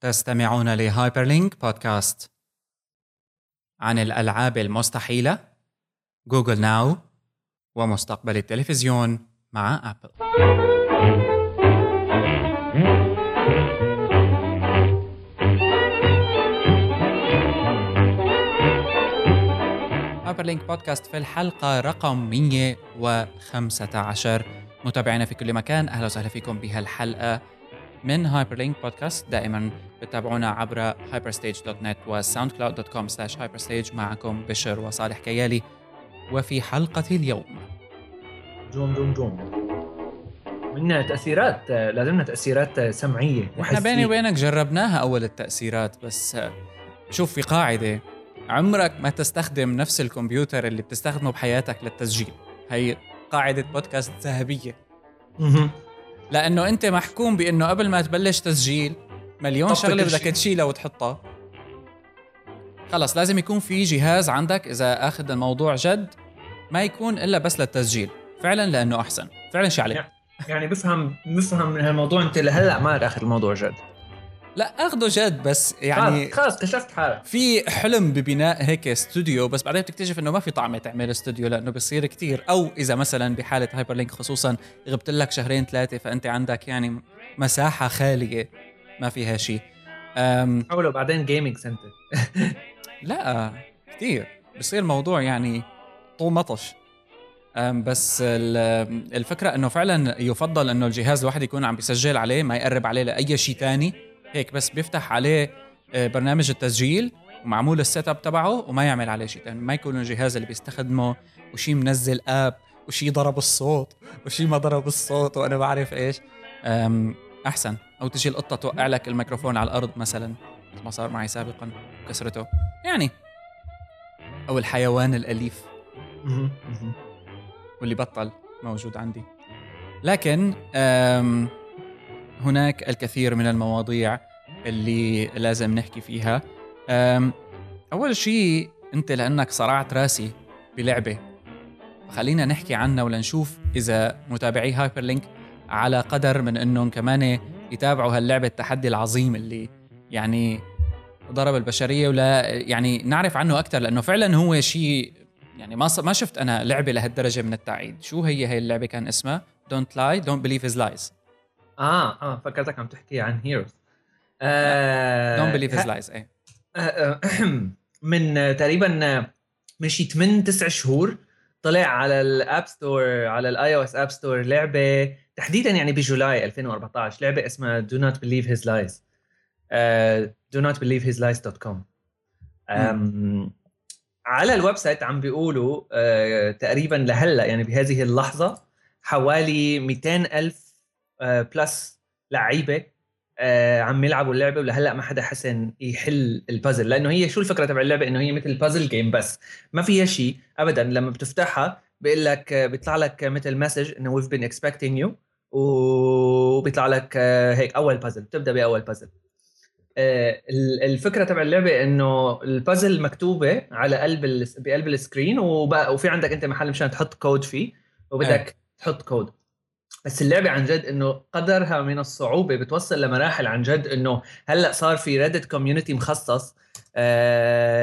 تستمعون ل Hyperlink Podcast عن الألعاب المستحيلة Google Now ومستقبل التلفزيون مع Apple Hyperlink Podcast في الحلقة رقم 115 متابعينا في كل مكان أهلا وسهلا فيكم بهالحلقة. من Hyperlink Podcast دائما بتابعونا عبر hyperstage.net و SoundCloud dot com slash hyperstage. معكم بشر وصالح كيالي وفي حلقة اليوم. جوم جوم جوم. منا تأثيرات لازمنا تأثيرات سمعية إحنا بيني وبينك جربناها أول التأثيرات بس شوف في قاعدة عمرك ما تستخدم نفس الكمبيوتر اللي بتستخدمه بحياتك للتسجيل. هي قاعدة بودكاست ذهبية. لأنه أنت محكوم بأنه قبل ما تبلش تسجيل مليون شغلة بدك. تشيلها وتحطها. خلص لازم يكون في جهاز عندك إذا أخذ الموضوع جد ما يكون إلا بس للتسجيل. فعلا لأنه أحسن. فعلا شعلي يعني بفهم بفهم من هالموضوع أنت لهلأ ما أخذ الموضوع جد. لا أخذه جد بس يعني خلص اكتشفت حالك. في حلم ببناء هيك استوديو بس بعدين بتكتشف إنه ما في طعمه تعمل استوديو لأنه بيصير كتير. أو إذا مثلا بحالة Hyperlink خصوصا غبت لك شهرين ثلاثة فأنت عندك يعني مساحة خالية ما فيها شيء. أم حاولوا بعدين gaming center لا كثير بصير الموضوع يعني too much. بس ال- الفكرة إنه فعلا يفضل إنه الجهاز الواحد يكون عم بيسجل عليه ما يقرب عليه لأي شيء تاني. هيك بس بيفتح عليه آه، برنامج التسجيل ومعمول ال setup تبعه وما يعمل عليه شيء تاني. ما يكون الجهاز اللي بيستخدمه وشي منزل اب وشي ضرب الصوت وشي ما ضرب الصوت وأنا بعرف إيش. أحسن. أو تجي القطة توقع لك الميكروفون على الأرض مثلا. مثل ما صار معي سابقا كسرته. يعني أو الحيوان الأليف. واللي بطل موجود عندي. لكن هناك الكثير من المواضيع اللي لازم نحكي فيها. أم، أول شيء أنت لأنك صرعت رأسي بلعبة خلينا نحكي عنها ولنشوف إذا متابعي Hyperlink على قدر من إنهم كمان يتابعوا هاللعبة التحدي العظيم اللي يعني ضرب البشرية ولا يعني نعرف عنه أكثر لأنه فعلا هو شيء يعني ما ما شفت أنا لعبة لهالدرجة من التعقيد. شو هي هي اللعبة كان اسمها؟ don't lie don't believe his lies آه آه فكرتك عم تحكي عن Heroes don't believe his lies آه، آه، من آه، تقريبا آه، من شي 8 9 شهور طلع على ال App Store على ال iOS App Store لعبة تحديدا يعني بجولاي 2014 لعبة اسمها do not believe his lies. uh, do not believe his lies.com um, على ال website عم بيقولوا uh, تقريبا لهلأ يعني بهذه اللحظة حوالي 200 ألف plus لعيبة آه عم يلعبوا اللعبة ولهلأ ما حدا حسن يحل البازل لأنه هي شو الفكرة تبع اللعبة؟ إنه هي مثل puzzle game بس. ما فيها شيء ابدا. لما بتفتحها بيقول لك بيطلع لك مثل message إنه we've been expecting you وبيطلع لك آه، هيك أول بازل بتبدأ بأول بازل آه، ال- الفكرة تبع اللعبة إنه البازل مكتوبة على قلب بقلب ال screen وفي عندك أنت محل مشان تحط كود فيه وبدك تحط كود بس اللعبة عن جد إنه قدرها من الصعوبة بتوصل لمراحل عن جد إنه هلأ صار في Reddit community مخصص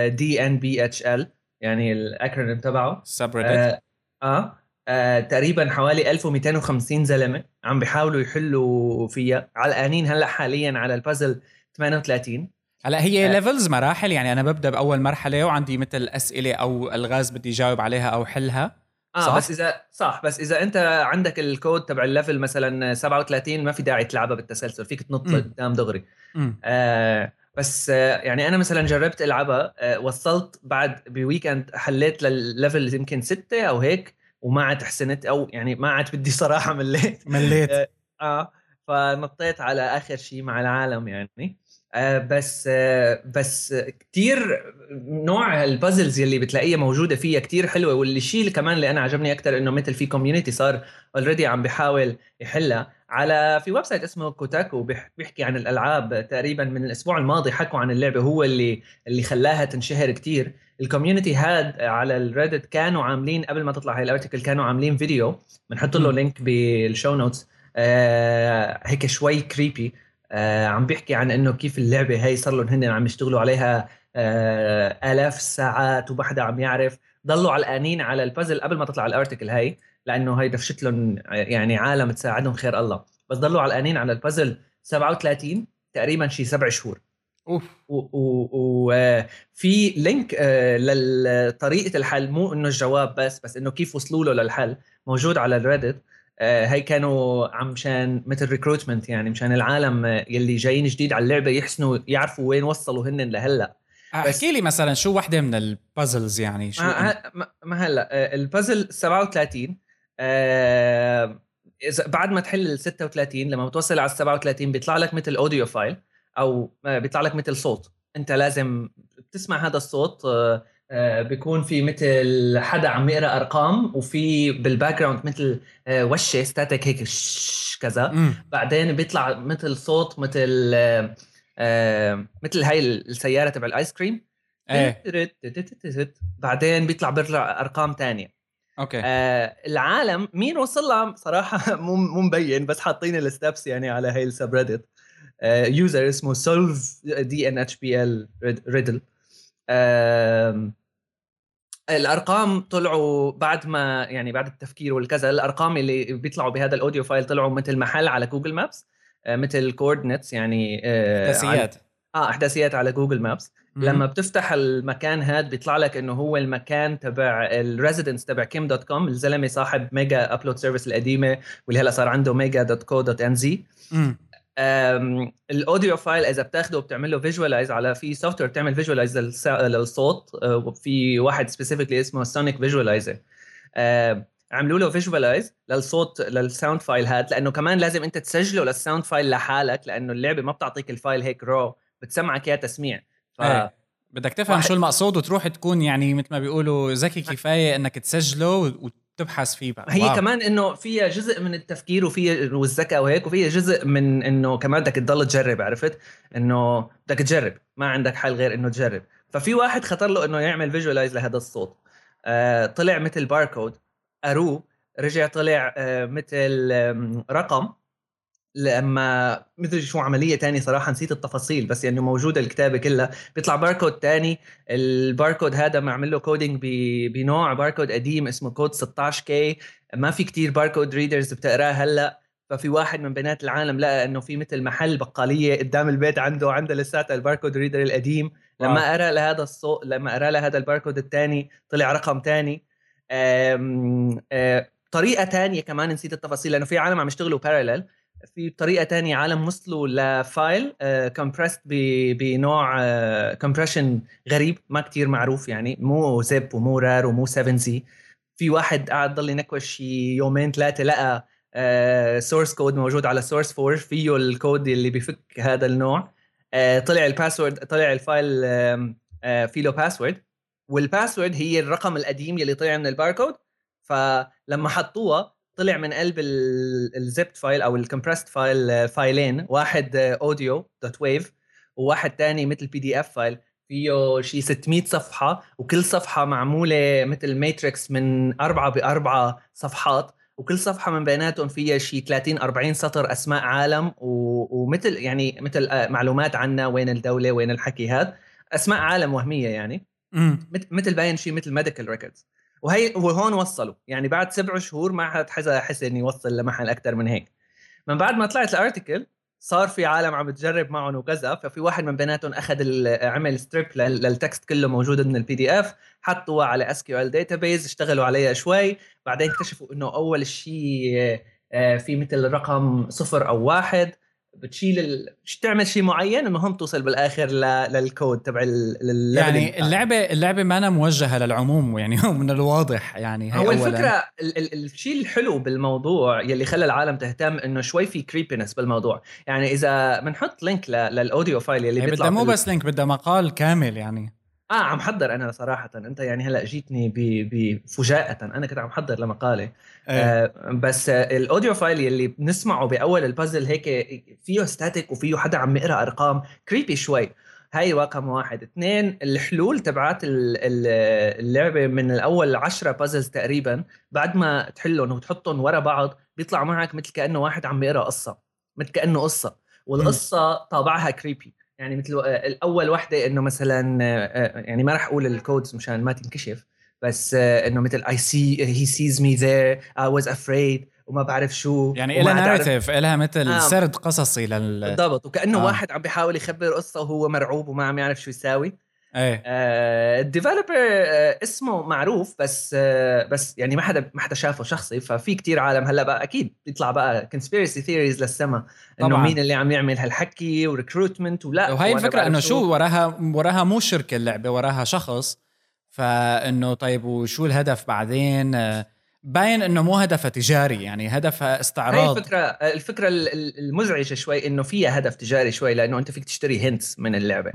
دي ان بي اتش ال يعني ال acronym تبعه. subreddit آه, آه, آه تقريبا حوالي 1250 زلمة عم بيحاولوا يحلوا فيها. علقانين هلأ حاليا على البازل 38 هلأ هي آه. levels مراحل يعني أنا ببدأ بأول مرحلة وعندي مثل أسئلة أو الغاز بدي جاوب عليها أو حلها. آه صح؟ بس إذا صح بس إذا أنت عندك الكود تبع ال level مثلا 37 ما في داعي تلعبها بالتسلسل فيك تنط. قدام دغري مم. آه بس آه يعني أنا مثلا جربت ألعبها آه وصلت بعد ب weekend حليت للل level يمكن ستة أو هيك وما عاد حسنت أو يعني ما عاد بدي صراحة مليت مليت آه، آه فنطيت على آخر شيء مع العالم يعني آه بس آه بس كثير نوع ال puzzles يلي بتلاقيها موجودة فيها كتير حلوة واللي الشيء كمان اللي أنا عجبني أكثر إنه مثل في community صار already عم بيحاول يحلها على في website اسمه Kotaku بيح- بيحكي عن الألعاب تقريبا من الأسبوع الماضي حكوا عن اللعبة هو اللي اللي خلاها تنشهر كتير. ال community هاد على ال Reddit كانوا عاملين قبل ما تطلع هاي ال article كانوا عاملين فيديو بنحط له. link بال show notes آه هيك شوي creepy آه عم بيحكي عن إنه كيف اللعبة هي صار لهم هن عم يشتغلوا عليها آه آلاف الساعات وما حدا عم يعرف. ضلوا علقانين على البازل قبل ما تطلع ال article هاي لأنه هي دفشت لهم يعني عالم تساعدهم خير الله. بس ضلوا علقانين على البازل 37 تقريبا شي سبع شهور. أوف. وفي link آه، لطريقه الحل مو إنه الجواب بس بس إنه كيف وصلوا له للحل موجود على ال Reddit آه، هي كانوا عم مشان مثل recruitment يعني مشان العالم يلي جايين جديد على اللعبة يحسنوا يعرفوا وين وصلوا هن لهلا. احكي لي مثلا شو وحدة من ال puzzles يعني؟ شو ما, ما هلا البازل 37 آه إذا بعد ما تحل ال 36 لما بتوصل على ال 37 بيطلع لك مثل audio file أو آه، بيطلع لك مثل صوت. أنت لازم بتسمع هذا الصوت آه، آه، بيكون في مثل حدا عم يقرا أرقام وفي بال background مثل وشة static هيك كذا. بعدين بيطلع مثل صوت مثل مثل هاي السيارة تبع ال ice cream. إيه. بعدين بيطلع بيطلع أرقام ثانية أوكي. آه العالم مين وصل لها؟ صراحة مو مو مبين بس حاطين ال steps يعني على هاي ال subreddit آه user اسمه سولف دي ان اتش بي ال riddle الأرقام طلعوا بعد ما يعني بعد التفكير والكذا الأرقام اللي بيطلعوا بهذا ال audio file طلعوا مثل محل على Google Maps آه مثل coordinates يعني آه أحداثيات. آه أحداثيات على Google Maps. لما بتفتح المكان هاد بيطلع لك إنه هو المكان تبع ال residence تبع Kim Dotcom الزلمة صاحب Megaupload service القديمة واللي هلأ صار عنده Mega dot co dot nz ال audio file إذا بتاخده وبتعمل له visualize على في software بتعمل visualize للصوت وفي واحد specifically اسمه Sonic Visualiser عملوا له visualize للصوت لل sound file هاد لأنه كمان لازم أنت تسجله لل sound file لحالك لأنه اللعبة ما بتعطيك ال file هيك raw بتسمعك إياه تسميع ف... إيه. بدك تفهم واحد... شو المقصود وتروح تكون يعني مثل ما بيقولوا ذكي كفاية إنك تسجله وتبحث فيه بقى. هي wow. كمان إنه فيها جزء من التفكير وفيها والذكاء وهيك وفيها جزء من إنه كمان بدك تضل تجرب عرفت؟ إنه بدك تجرب ما عندك حل غير إنه تجرب. ففي واحد خطر له إنه يعمل visualize لهذا الصوت. آه طلع مثل باركود قروه رجع طلع آه مثل رقم. لما مثل شو عملية تانية صراحة نسيت التفاصيل بس يعني موجودة الكتابة كلها. بيطلع باركود تاني. الباركود هذا معمل له coding بنوع باركود قديم اسمه كود 16 كي ما في كتير barcode readers بتقراه هلأ. ففي واحد من بنات العالم لقى إنه في مثل محل بقالية قدام البيت عنده عنده لساتها ال barcode reader القديم. لما قرأ لهذا الصوت لما قرأ لهذا الباركود الثاني طلع رقم ثاني طريقة ثانية كمان نسيت التفاصيل لأنه في عالم عم يشتغلوا parallel في طريقة تانية عالم وصلوا ل file compressed بنوع compression uh, غريب ما كتير معروف يعني مو zip ومو rar ومو 7z في واحد قاعد ضل ينكوش يومين ثلاثة لقى source uh, code موجود على SourceForge فيه الكود اللي بيفك هذا النوع. طلع ال password طلع ال file فيه له password وال password هي الرقم القديم اللي طلع من الباركود. فلما حطوها طلع من قلب ال zipped file أو ال compressed file file ين واحد audio dot wav وواحد تاني مثل PDF file. فيه شيء 600 صفحة وكل صفحة معمولة مثل matrix من أربعة بأربعة صفحات وكل صفحة من بيناتهم فيها شيء 30 40 سطر أسماء عالم ومثل يعني مثل آه، معلومات عنا وين الدولة وين الحكي هذا أسماء عالم وهمية يعني. مثل باين شيء مثل medical records وهي وهون وصلوا. يعني بعد سبع شهور ما حد حدا حس انه يوصل لمحل أكثر من هيك. من بعد ما طلعت ال article صار في عالم عم تجرب معهم وكذا ففي واحد من بيناتهم أخذ عمل strip لل text كله موجود من ال PDF حطوها على SQL database اشتغلوا عليها شوي بعدين اكتشفوا إنه أول شيء آه، في مثل رقم صفر أو واحد. بتشيل ال... تعمل شيء معين المهم توصل بالآخر ل... للكود تبع ال... يعني اللعبه اللعبة ما أنا موجهة للعموم يعني من الواضح يعني هو الفكرة ال... ال... الشيء الحلو بالموضوع يلي خلى العالم تهتم إنه شوي في creepiness بالموضوع. يعني إذا بنحط link ل... لل audio file يلي يعني بيطلع بدها مو بس link بدها مقال كامل يعني. آه عم حضر أنا صراحة. أنت يعني هلأ جيتني بفجاءه أنا كنت عم حضر لمقالي أيه. آه بس آه ال audio file اللي بنسمعه بأول البازل هيك فيه static وفيه حدا عم يقرأ أرقام creepy شوي. هاي رقم واحد. اثنين الحلول تبعات اللعبة من الأول عشرة puzzles تقريبا. بعد ما تحلهم وتحطهم ورا بعض بيطلع معك مثل كأنه واحد عم يقرأ قصة. مثل كأنه قصة. والقصة طابعها creepy يعني مثل الأول وحدة إنه مثلا يعني ما راح أقول ال codes مشان ما تنكشف بس إنه مثل I see he sees me there I was afraid وما بعرف شو يعني لها narrative لها مثل آه. سرد قصصي لل بالضبط وكأنه آه. واحد عم بيحاول يخبر قصة وهو مرعوب وما عم يعرف شو يساوي إيه. ال developer آه اسمه معروف بس آه بس يعني ما حدا ما حدا شافه شخصي ففي كتير عالم هلأ بقى أكيد بيطلع بقى conspiracy theories للسما إنه مين اللي عم يعمل هالحكي و recruitment ولا وهي الفكرة إنه شو. وراها وراها مو شركه اللعبة وراها شخص فإنه طيب وشو الهدف بعدين؟ آه باين إنه مو هدفها تجاري يعني هدفها استعراض. هي الفكرة الفكرة المزعجة شوي إنه فيها هدف تجاري شوي لأنه أنت فيك تشتري hints من اللعبة.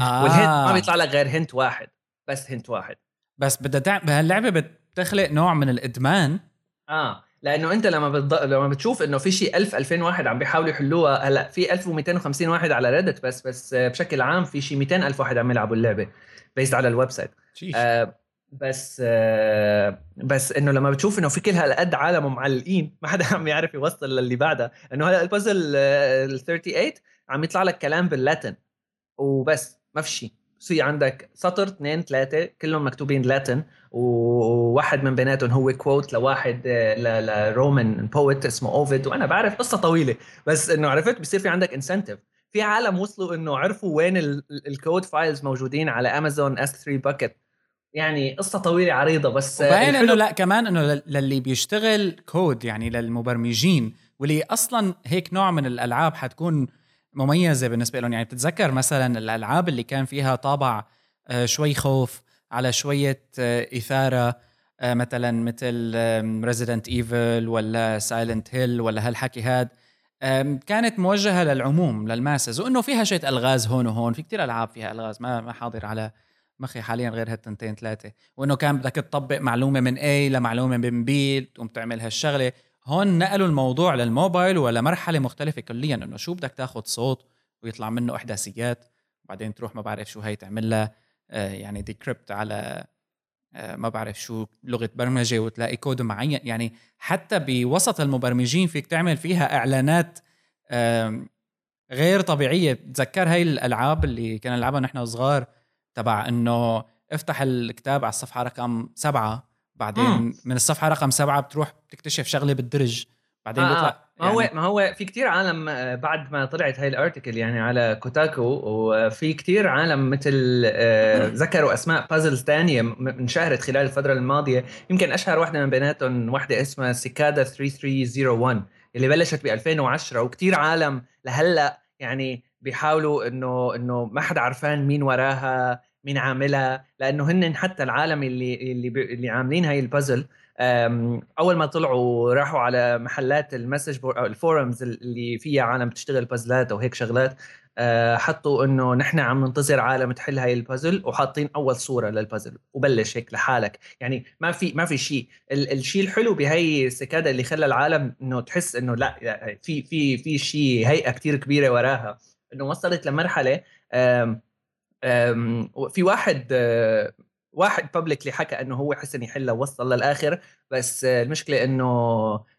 آه. وال hint ما بيطلع لك غير hint واحد بس hint واحد. بس بدها بهاللعبه بتخلق نوع من الإدمان. آه لأنه أنت لما بتض... لما بتشوف إنه في شيء 1000 2000 واحد عم بيحاولوا يحلوها هلأ في 1250 واحد على ريدت بس بس بشكل عام في شيء 200 ألف واحد عم يلعبوا اللعبة based على ال website. آه بس آه بس إنه لما بتشوف إنه في كل هالقد عالم معلقين ما حدا عم يعرف يوصل للي بعدها. إنه هلأ البازل ال 38 عم يطلع لك كلام بال Latin. وبس. ما في شيء. في عندك سطر اثنين ثلاثة كلهم مكتوبين Latin وواحد من بيناتهم هو quote لواحد ل Roman poet اسمه Ovid وأنا بعرف قصة طويلة. بس إنه عرفت بصير في عندك incentive في عالم وصلوا إنه عرفوا وين ال code files موجودين على Amazon S3 bucket يعني قصة طويلة عريضة بس وبين إنه لا كمان إنه للي بيشتغل كود يعني للمبرمجين واللي أصلا هيك نوع من الألعاب حتكون مميزة بالنسبة لهم. يعني بتتذكر مثلا الألعاب اللي كان فيها طابع آه، شوي خوف على شوية آه، إثارة آه، مثلا مثل Resident Evil ولا Silent Hill ولا هالحكي هاد. كانت موجهة للعموم لل masses وإنه فيها شوية ألغاز هون وهون. في كتير ألعاب فيها ألغاز ما ما حاضر على مخي حاليا غير هالتنتين ثلاثة. وإنه كان بدك تطبق معلومة من A لمعلومة من B تقوم تعمل هالشغلة. هون نقلوا الموضوع للموبايل ولا مرحلة مختلفة كليا إنه شو بدك تاخذ صوت ويطلع منه احداثيات وبعدين تروح ما بعرف شو هي تعمل لها آه، يعني decrypt على آه، ما بعرف شو لغة برمجة وتلاقي كود معين. يعني حتى بوسط المبرمجين فيك تعمل فيها إعلانات غير طبيعية. بتذكر هاي الألعاب اللي كنا نلعبها نحن صغار تبع إنه افتح الكتاب على الصفحة رقم سبعة بعدين مم. من الصفحة رقم سبعة بتروح بتكتشف شغلة بالدرج بعدين آه بيطلع ما هو يعني ما هو في كتير عالم آه، بعد ما طلعت هاي ال article يعني على كوتاكو وفي كتير عالم مثل آه، ذكروا أسماء puzzles ثانية انشهرت خلال الفترة الماضية. يمكن أشهر واحدة من بيناتهم واحدة اسمها Cicada 3301 اللي بلشت ب 2010 وكتير عالم لهلأ يعني بيحاولوا انه إنه ما حدا عرفان مين وراها. مين عاملها لأنه هن حتى العالم اللي اللي اللي عاملين هاي البازل أول ما طلعوا راحوا على محلات ال message أو ال forums اللي فيها عالم بتشتغل puzzleات أو هيك شغلات أه، حطوا إنه نحن عم ننتظر عالم تحل هاي البازل وحاطين أول صورة للبازل وبلش هيك لحالك. يعني ما في ما في شيء. الشيء الحلو بهي ال Cicada اللي خلى العالم إنه تحس إنه لأ في في في شيء هيئة كتير كبيرة وراها. إنه وصلت لمرحلة في واحد آه، واحد publicly حكى إنه هو حسن يحلها ووصل للآخر بس المشكلة إنه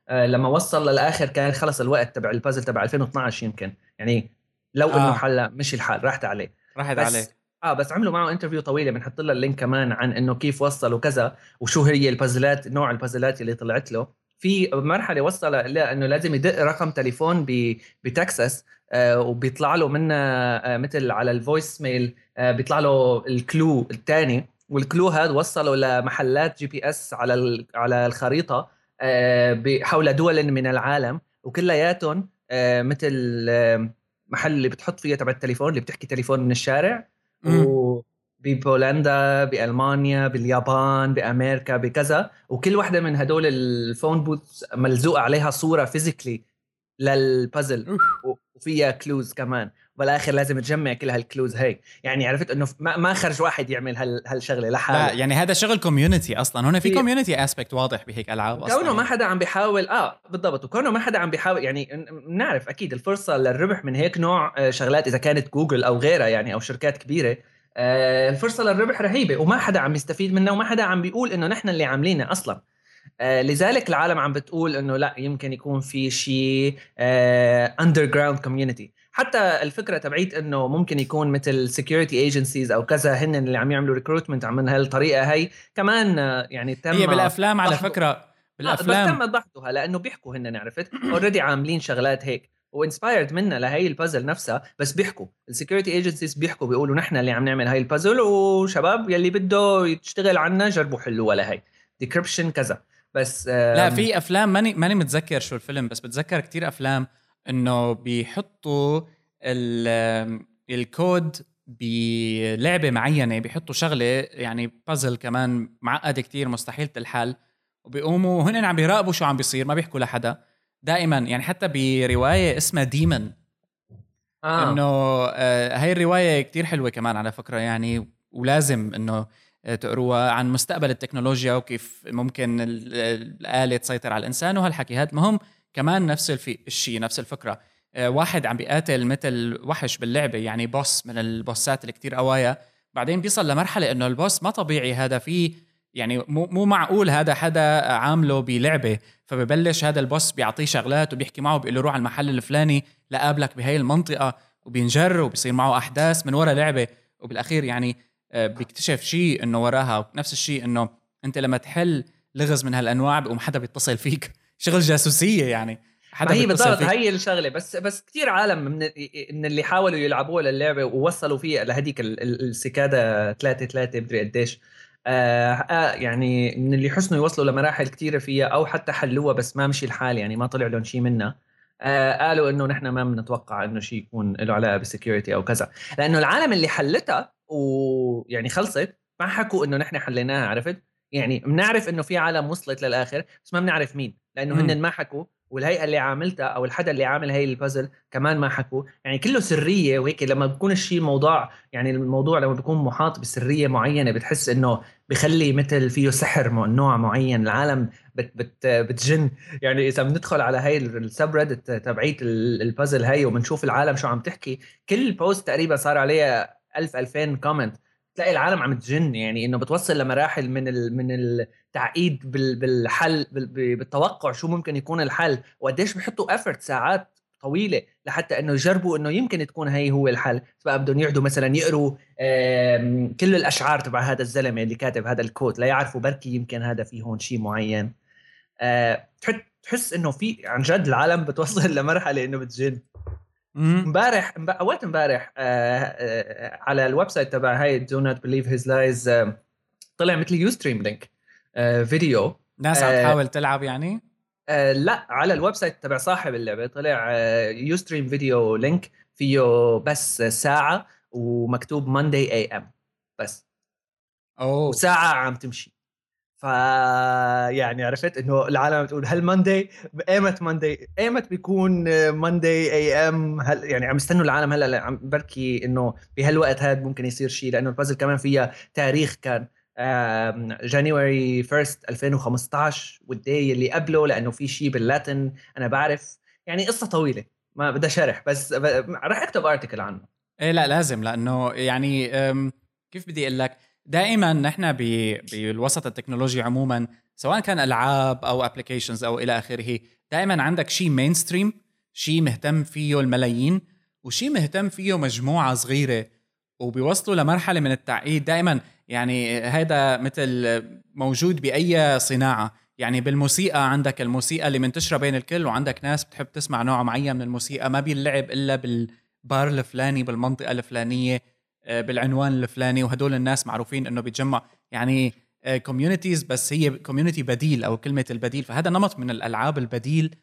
آه، لما وصل للآخر كان خلص الوقت تبع البازل تبع 2012 يمكن. يعني لو آه. إنه حلها مشي الحال راحت عليه راحت عليه آه بس عملوا معه interview طويلة بنحط لها ال link كمان عن إنه كيف وصل وكذا وشو هي البازلات نوع البازلات اللي طلعت له. في مرحلة وصل لأنه لازم يدق رقم تليفون بتكساس آه وبيطلع له منها آه مثل على ال voicemail آه بيطلع له ال clue الثاني وال clue هذا وصله لمحلات GPS على على الخريطة حول دول من العالم وكلياتهم مثل محل اللي بتحط فيها تبع التليفون اللي بتحكي تليفون من الشارع و ببولندا بألمانيا باليابان بأمريكا بكذا. وكل وحده من هدول ال phone booth ملزوقه عليها صورة physically لل puzzle وفيها clues كمان. بالاخر لازم تجمع كل هال clues هي يعني عرفت إنه ما خرج واحد يعمل هال هالشغلة لحاله. لا يعني هذا شغل community أصلا. هون في community aspect واضح بهيك ألعاب أصلا. كونه ما حدا عم بيحاول آه بالضبط. وكونه ما حدا عم بيحاول يعني بنعرف أكيد الفرصة للربح من هيك نوع آه، شغلات إذا كانت جوجل أو غيرها يعني أو شركات كبيرة. آه، الفرصه للربح رهيبة وما حدا عم يستفيد منها وما حدا عم بيقول إنه نحن اللي عاملينها أصلا. آه لذلك العالم عم بتقول إنه لا يمكن يكون في شيء underground community حتى الفكرة تبعيت إنه ممكن يكون مثل security agencies أو كذا هن اللي عم يعملوا recruitment من هالطريقة هي كمان آه، يعني تم هي بالأفلام على فكرة بالافلام آه بس تم ضغطها لأنه بيحكوا هن عرفت؟ already عاملين شغلات هيك. و inspired منا لهي البازل نفسها بس بيحكوا. ال security agencies بيحكوا بيقولوا نحن اللي عم نعمل هاي البازل وشباب يلي بده يشتغل عنا جربوا حلوها لهي. decryption كذا. بس لا في أفلام ماني ماني متذكر شو الفيلم بس بتذكر كتير أفلام إنه بيحطوا الكود بلعبة معينة بيحطوا شغلة يعني بازل كمان معقد كتير مستحيل الحل وبيقوموا هن عم بيراقبوا شو عم بيصير ما بيحكوا لحدا. دائما يعني حتى برواية اسمها ديمن آه. إنه آه هاي الرواية كتير حلوة كمان على فكرة يعني ولازم إنه آه، تقروها عن مستقبل التكنولوجيا وكيف ممكن الآلة تسيطر على الإنسان وهالحكي. هذا مهم كمان نفس الشيء نفس الفكرة. آه، واحد عم بيقاتل مثل وحش باللعبة يعني بوس من البوسات اللي كتير قوايا. بعدين بيصل لمرحلة إنه البوس ما طبيعي هذا فيه يعني مو مو معقول هذا حدا عامله بلعبة فببلش هذا البوس بيعطيه شغلات وبيحكي معه بيقول له روح على المحل الفلاني لقابلك بهي المنطقة وبينجر وبيصير معه أحداث من ورا لعبة. وبالأخير يعني آه، بيكتشف شيء إنه وراها نفس الشيء إنه أنت لما تحل لغز من هالأنواع بيقوم حدا بيتصل فيك. شغل جاسوسية يعني. حدا هي بالضبط هي الشغلة. بس بس كثير عالم من من اللي حاولوا يلعبوها للعبة ووصلوا فيها لهديك السكادا 3 3 مدري قديش. يعني من اللي حسنوا يوصلوا لمراحل كثيره فيها أو حتى حلوها بس ما مشي الحال يعني ما طلع لهم شيء منها. آه قالوا إنه نحن ما بنتوقع إنه شيء يكون له علاقة بالسكيورتي أو كذا. لأنه العالم اللي حلتها ويعني خلصت ما حكوا إنه نحن حليناها عرفت؟ يعني بنعرف إنه في عالم وصلت للآخر بس ما بنعرف مين لأنه هن ما حكوا. والهيئة اللي عاملتها أو الحدا اللي عامل هي البازل كمان ما حكوا يعني كله سرية وهيك لما بكون الشيء موضوع يعني الموضوع لما بيكون محاط بسرية معينة بتحس إنه بخلي مثل فيه سحر نوع معين. العالم بت بت بتجن. يعني إذا بندخل على هاي ال subreddit تبعيت البازل هاي وبنشوف العالم شو عم تحكي كل post تقريبا صار عليها 1000 2000 comment تلاقي العالم عم تجن يعني إنه بتوصل لمراحل من ال من التعقيد بالحل بالتوقع شو ممكن يكون الحل وقديش بحطوا effort ساعات طويلة لحتى إنه يجربوا إنه يمكن تكون هي هو الحل. سواء بدهم يقعدوا مثلا يقروا كل الأشعار تبع هذا الزلمة اللي كاتب هذا الكود ليعرفوا بركي يمكن هذا في هون شيء معين. آه، تحس إنه في عن جد العالم بتوصل لمرحلة إنه بتجن. امبارح اول امبارح آه، آه، على ال website تبع هاي do not believe his lies طلع مثل Ustream link video. ناس عم تحاول تلعب يعني؟ آه لا على ال website تبع صاحب اللعبة طلع Ustream video link فيه بس ساعة ومكتوب Monday AM بس. أوه. وساعة عم تمشي. ف يعني عرفت إنه العالم بتقول هل Monday ايمت Monday ايمت بيكون Monday AM هل يعني عم يستنوا العالم هلأ عم بركي إنه بهالوقت هذا ممكن يصير شيء لأنه البازل كمان فيها تاريخ كان. January 1 2015 وال day اللي قبله لأنه في شيء بال Latin أنا بعرف. يعني قصة طويلة ما بدها شرح بس رح أكتب article عنه. إيه لا لازم لأنه يعني كيف بدي أقول لك؟ دائما نحن بالوسط التكنولوجي عموما سواء كان ألعاب أو applications أو إلى آخره دائما عندك شيء mainstream شيء مهتم فيه الملايين وشيء مهتم فيه مجموعة صغيرة وبيوصلوا لمرحلة من التعقيد دائما. يعني هذا مثل موجود بأي صناعة. يعني بالموسيقى عندك الموسيقى اللي منتشرة بين الكل وعندك ناس بتحب تسمع نوع معين من الموسيقى ما بيلعب إلا بالبار الفلاني بالمنطقة الفلانية. بالعنوان الفلاني وهدول الناس معروفين إنه بيتجمع يعني communities آه، بس هي community بديل أو كلمة البديل. فهذا نمط من الألعاب البديل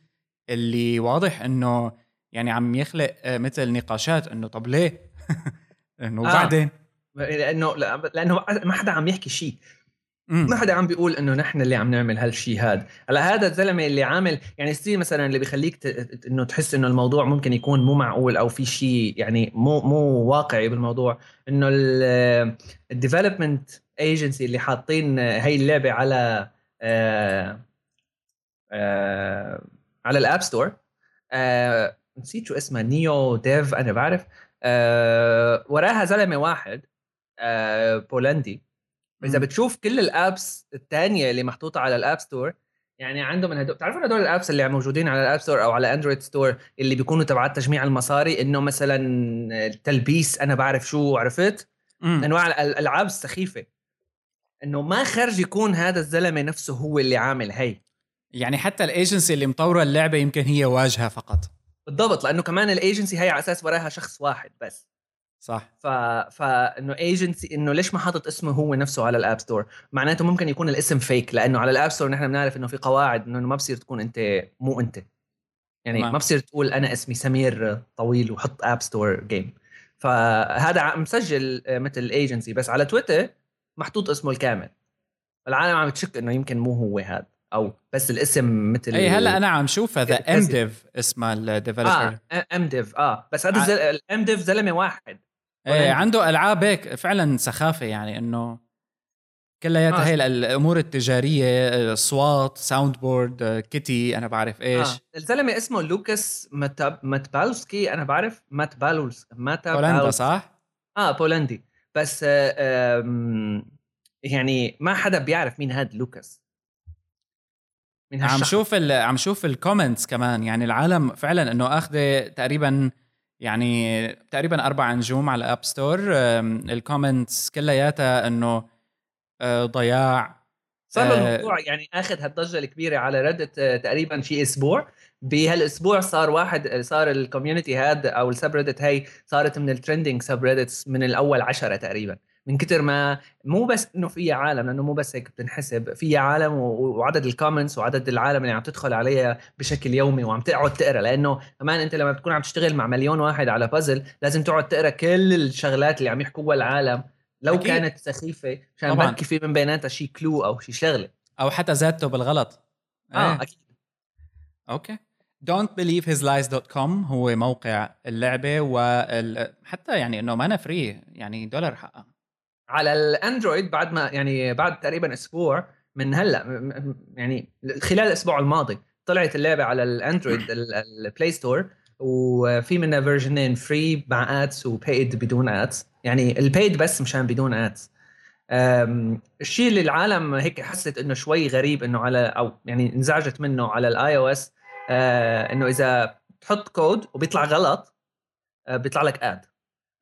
اللي واضح إنه يعني عم يخلق آه، مثل نقاشات إنه طب ليه؟ إنه وبعدين؟ لأنه لأنه ما حدا عم يحكي شيء. ما حدا عم بيقول إنه نحن اللي عم نعمل هالشيء هذا هلا هذا الزلمة اللي عامل يعني still مثلا اللي بيخليك ت... إنه تحس إنه الموضوع ممكن يكون مو معقول أو في شيء يعني مو مو واقعي بالموضوع إنه ال development agency اللي حاطين هي اللعبة على آه آه على ال App Store آه نسيت شو اسمها نيو ديف أنا بعرف. آه وراها زلمة واحد آه بولندي. إذا بتشوف كل ال apps الثانية اللي محطوطة على ال App Store يعني عندهم من هدول بتعرفوا هدول ال apps اللي موجودين على ال App Store أو على Android store اللي بيكونوا تبعات تجميع المصاري؟ إنه مثلا تلبيس أنا بعرف شو عرفت؟ مم. أنواع الألعاب السخيفه إنه ما خرج يكون هذا الزلمة نفسه هو اللي عامل هي. يعني حتى الايجنسي اللي مطورة اللعبة يمكن هي واجهة فقط. بالضبط لأنه كمان الايجنسي هي على أساس وراها شخص واحد بس. صح. ف فانه ايجنسي إنه ليش ما حاطط اسمه هو نفسه على ال App Store معناته ممكن يكون الاسم fake لأنه على ال App Store نحن بنعرف إنه في قواعد إنه ما بصير تكون أنت مو أنت. يعني تمام. ما بصير تقول أنا اسمي سمير طويل وحط App Store game فهذا مسجل مثل ايجنسي بس على تويتر محطوط اسمه الكامل. العالم عم تشك إنه يمكن مو هو هذا. أو بس الاسم مثل اي هلأ أنا عم شوفها the M. Dev اسمها ال developer آه M Dev آه. بس هذا ال M Dev زلمة واحد. إيه عنده ألعاب هيك فعلا سخافة يعني إنه كلياتها آه. هي الأمور التجارية اصوات soundboard kitty أنا بعرف إيش آه. الزلمة اسمه لوكاس مات ماتبالسكي أنا بعرف ماتبالوس ماتا هولندا بالوس- صح؟ آه بولندي بس آه يعني ما حدا بيعرف مين هاد لوكاس مين عم شوف. عم شوف ال comments كمان يعني العالم فعلا إنه آخذة تقريبا يعني تقريبا أربع نجوم على ال App Store ال comments كلياتها إنه آه، ضياع. صار له آه. الموضوع يعني أخذ هالضجة الكبيرة على Reddit آه، تقريبا شي أسبوع. بهالأسبوع صار واحد صار ال community هذا أو ال subreddit هي صارت من ال trending subreddits من الأول عشرة تقريبا. من كتر ما مو بس إنه فيها عالم لأنه مو بس هيك بتنحسب فيها عالم وعدد ال comments وعدد العالم اللي عم تدخل عليها بشكل يومي وعم تقعد تقرأ لأنه كمان أنت لما بتكون عم تشتغل مع مليون واحد على بازل لازم تقعد تقرأ كل الشغلات اللي عم يحكوها العالم لو أكيد. كانت سخيفة عشان. بركي في من بيناتها شي clue أو شي شغلة أو حتى زادته بالغلط آه إيه. أكيد okay don't believe his lies.com هو موقع اللعبة وحتى يعني إنه مانا free يعني دولار حقها على الأندرويد بعد ما يعني بعد تقريبا أسبوع من هلأ يعني خلال الأسبوع الماضي طلعت اللعبة على الأندرويد ال- ال Play Store وفي منها version ين free مع ads و paid بدون ads يعني ال paid بس مشان بدون ads الشيء اللي العالم هيك حست إنه شوي غريب إنه على أو يعني انزعجت منه على ال iOS إنه إذا تحط كود وبيطلع غلط آه، بيطلع لك ad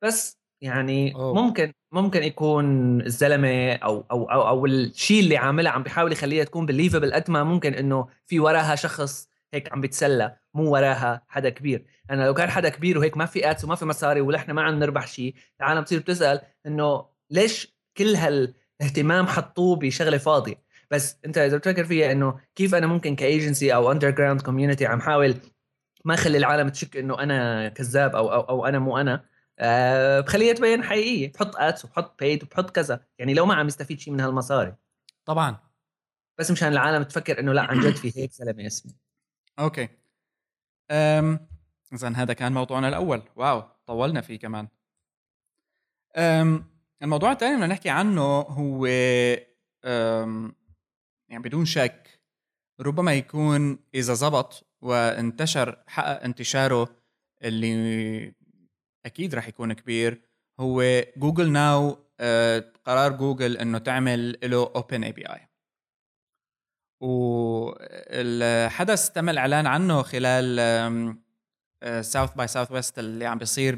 بس يعني أوه. ممكن ممكن يكون الزلمة أو أو أو, أو الشيء اللي عاملها عم بيحاول يخليها تكون believable قد ما ممكن إنه في وراها شخص هيك عم بيتسلى مو وراها حدا كبير. أنا لو كان حدا كبير وهيك ما في ads وما في مصاري ونحن ما عم نربح شيء العالم بتصير بتسأل إنه ليش كل هالاهتمام حطوه بشغلة فاضية؟ بس أنت إذا بتفكر فيها إنه كيف أنا ممكن كايجنسي أو underground community عم حاول ما أخلي العالم تشك إنه أنا كذاب أو أو, أو أنا مو أنا؟ أه بخليها تبين حقيقية بحط ads وبحط paid وبحط كذا. يعني لو ما عم يستفيد شيء من هالمصاري. طبعا. بس مشان العالم تفكر إنه لا عن جد في هيك زلمه اسمه. okay. أم اذا هذا كان موضوعنا الأول. wow طولنا فيه كمان. أم الموضوع الثاني اللي بدنا نحكي عنه هو أم يعني بدون شك ربما يكون إذا زبط وانتشر حقق انتشاره اللي أكيد رح يكون كبير. هو Google Now آه، قرار جوجل إنه تعمل له open API والحدث تم الإعلان عنه خلال South by Southwest اللي عم بيصير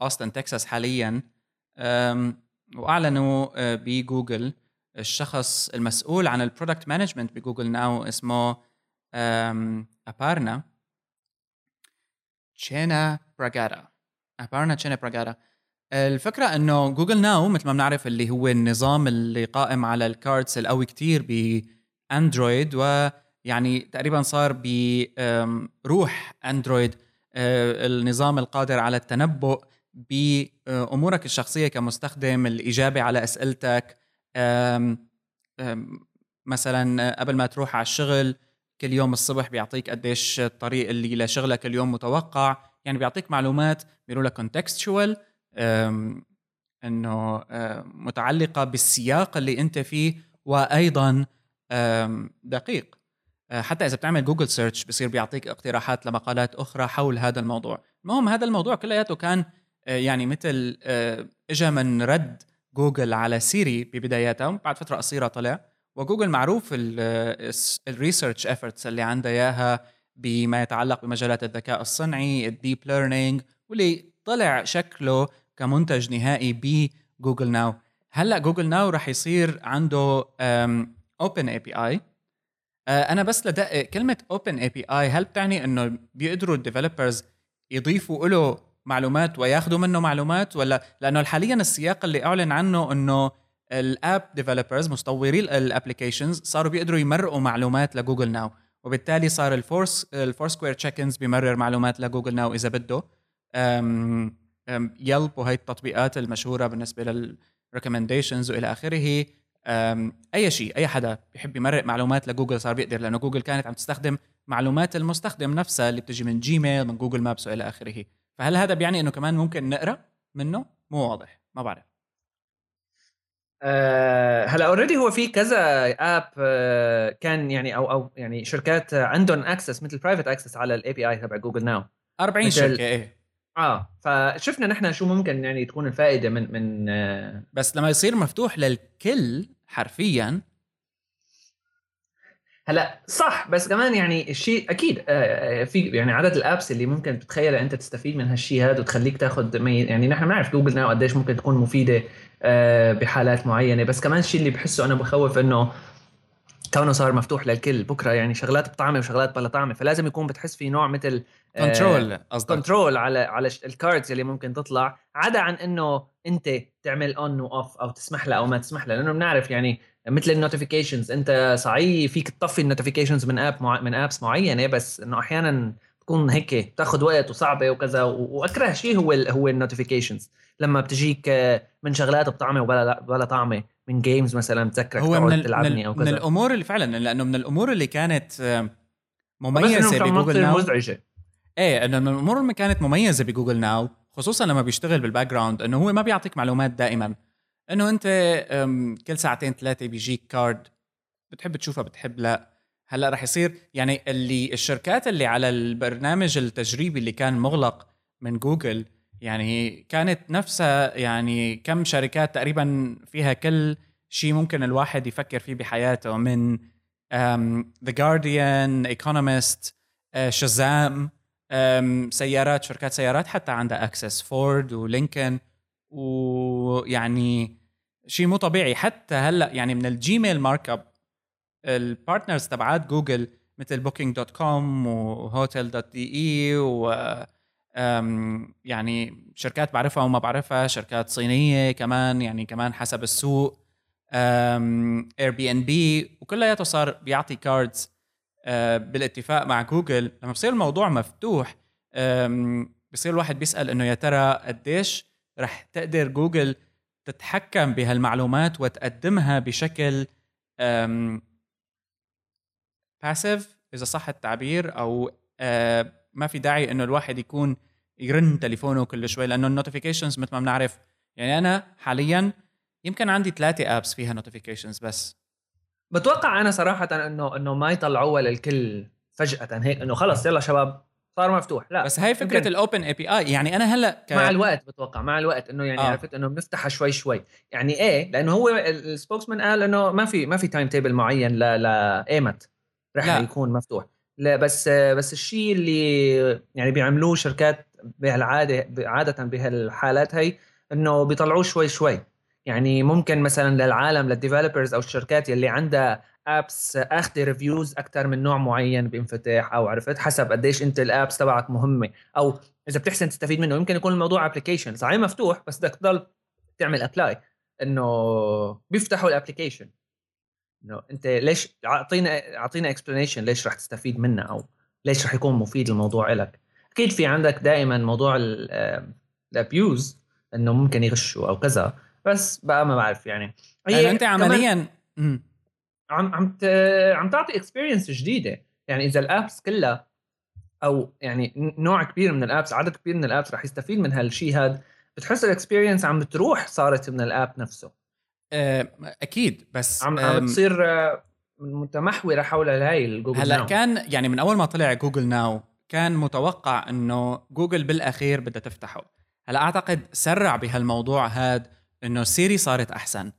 بأوستن تكساس حاليا. وأعلنوا آه، بجوجل الشخص المسؤول عن ال product management ب Google Now اسمه أبارنا تشينا براغادا ابارنا تشينا براغادا الفكرة إنه Google Now مثل ما بنعرف اللي هو النظام اللي قائم على ال cards القوي كتير باندرويد ويعني تقريبا صار بروح اندرويد آه، النظام القادر على التنبؤ بامورك الشخصية كمستخدم الإجابة على أسئلتك. مثلا قبل ما تروح على الشغل كل يوم الصبح بيعطيك قديش الطريق اللي لشغلك اليوم متوقع. يعني بيعطيك معلومات بيقولوا لك أم، إنه متعلقة بالسياق اللي أنت فيه وأيضا دقيق. أه، حتى إذا بتعمل Google search بصير بيعطيك اقتراحات لمقالات أخرى حول هذا الموضوع. المهم هذا الموضوع كلياته كان أه، يعني مثل أه، اجى من رد جوجل على سيري ببداياتها بعد فترة قصيرة طلع. وجوجل معروف ال research efforts اللي عندها إياها بما يتعلق بمجالات الذكاء الصنعي ال deep learning واللي طلع شكله كمنتج نهائي ب Google Now. هلأ Google Now رح يصير عنده open API أنا بس لدقق كلمة open API هل بتعني إنه بيقدروا ال developers يضيفوا له معلومات وياخذوا منه معلومات؟ ولا؟ لأنه حاليا السياق اللي أعلن عنه إنه ال app developers مطوري ال applications صاروا بيقدروا يمرقوا معلومات ل Google Now. وبالتالي صار الفورس ال Foursquare check-ins بيمرر معلومات ل Google Now إذا بده. Yelp وهي التطبيقات المشهورة بالنسبة لل recommendations وإلى آخره. أي شيء أي حدا بيحب يمرق معلومات لجوجل صار بيقدر لأنه جوجل كانت عم تستخدم معلومات المستخدم نفسها اللي بتجي من جيميل من Google Maps وإلى آخره. فهل هذا بيعني إنه كمان ممكن نقرأ منه؟ مو واضح ما بعرف. أه هلا already هو في كذا app أه كان يعني أو أو يعني شركات عندهم access مثل private access على ال API تبع Google Now 40 شركة إيه. آه فشفنا نحن شو ممكن يعني تكون الفائدة من من آه. بس لما يصير مفتوح للكل حرفيا هلا صح بس كمان يعني الشيء أكيد آه، آه، في يعني عدد الابس اللي ممكن تتخيل أنت تستفيد من هالشيء هذا وتخليك تاخذ يعني نحن بنعرف جوجل ناو قديش ممكن تكون مفيدة آه، بحالات معينة. بس كمان الشيء اللي بحسه أنا بخوف إنه كونه صار مفتوح للكل بكرة يعني شغلات بطعمة وشغلات بلا طعمة فلازم يكون بتحس في نوع مثل control قصدك. control على على ال cards اللي ممكن تطلع عدا عن إنه أنت تعمل on و off أو تسمح لها أو ما تسمح لها لأنه بنعرف يعني مثل ال notifications أنت صحيح فيك تطفي ال notifications من app مع... من apps معينة بس إنه أحيانا تكون هيك تاخذ وقت وصعبة وكذا وأكره شيء هو ال هو ال notifications لما بتجيك من شغلات بطعمه ولا ولا طعمه من games مثلا بتذكرك هو من, تلعبني أو كذا. من الأمور اللي فعلا لأنه من الأمور اللي كانت مميزة بجوجل ناو. مزعجة. إيه إنه من الأمور اللي كانت مميزة بجوجل ناو خصوصا لما بيشتغل بال background إنه هو ما بيعطيك معلومات دائما. إنه أنت كل ساعتين ثلاثة بيجيك card بتحب تشوفها بتحب لا. هلأ رح يصير يعني اللي الشركات اللي على البرنامج التجريبي اللي كان مغلق من جوجل يعني كانت نفسها يعني كم شركات تقريبا فيها كل شيء ممكن الواحد يفكر فيه بحياته من ذا جارديان ايكونوميست شزام سيارات شركات سيارات حتى عندها حتى فورد ولينكن ويعني شيء مو طبيعي. حتى هلأ يعني من الجيميل markup ال partners تبعات جوجل مثل بوكينج dot com وهوتيل dot de يعني شركات بعرفها وما بعرفها شركات صينية كمان يعني كمان حسب السوق. اير بي ان بي وكلياته صار بيعطي cards آه، بالاتفاق مع جوجل لما بصير الموضوع مفتوح بصير الواحد بيسأل إنه يا ترى قديش رح تقدر جوجل تتحكم بهالمعلومات وتقدمها بشكل passive إذا صح التعبير أو آه، ما في داعي إنه الواحد يكون يرن تليفونه كل شوي لأنه ال notifications مثل ما بنعرف يعني أنا حاليا يمكن عندي ثلاثة apps فيها notifications بس. بتوقع أنا صراحة إنه إنه ما يطلعوها للكل فجأة هيك إنه خلص يلا شباب صار مفتوح. لا بس هاي فكرة ال open API يعني أنا هلأ ك... مع الوقت بتوقع مع الوقت إنه يعني آه. عرفت إنه بنفتحها شوي شوي. يعني إيه لأنه هو ال spokesman قال إنه ما في ما في timetable معين ل لايمت رح يكون مفتوح. لا بس بس الشيء اللي يعني بيعملوه شركات بهالعادة عادة بهالحالات هي إنه بيطلعوه شوي شوي. يعني ممكن مثلا للعالم لل developers أو الشركات يلي عندها apps اخذ reviews أكثر من نوع معين بانفتاح أو عرفت؟ حسب قديش أنت ال apps تبعك مهمة. أو إذا بتحسن تستفيد منه يمكن يكون الموضوع application صحيح مفتوح بس بدك تضل تعمل apply إنه بيفتحوا ال application إنه أنت ليش أعطينا أعطينا explanation ليش رح تستفيد منه أو ليش رح يكون مفيد الموضوع لك أكيد في عندك دائما موضوع ال abuse إنه ممكن يغشوا أو كذا بس بقى ما بعرف يعني. هي أنت عمليا. عم عم عم تعطي experience جديدة. يعني إذا ال apps كلها أو يعني نوع كبير من ال apps عدد كبير من ال apps رح يستفيد من هالشيء هذا بتحس ال experience عم بتروح صارت من ال app نفسه. أكيد بس عم عم بتصير آه، متمحورة حول هاي الجوجل هلأ ناو. كان يعني من أول ما طلع جوجل ناو كان متوقع إنه جوجل بالأخير بدها تفتحه هلأ أعتقد سرع بهالموضوع هاد إنه سيري صارت أحسن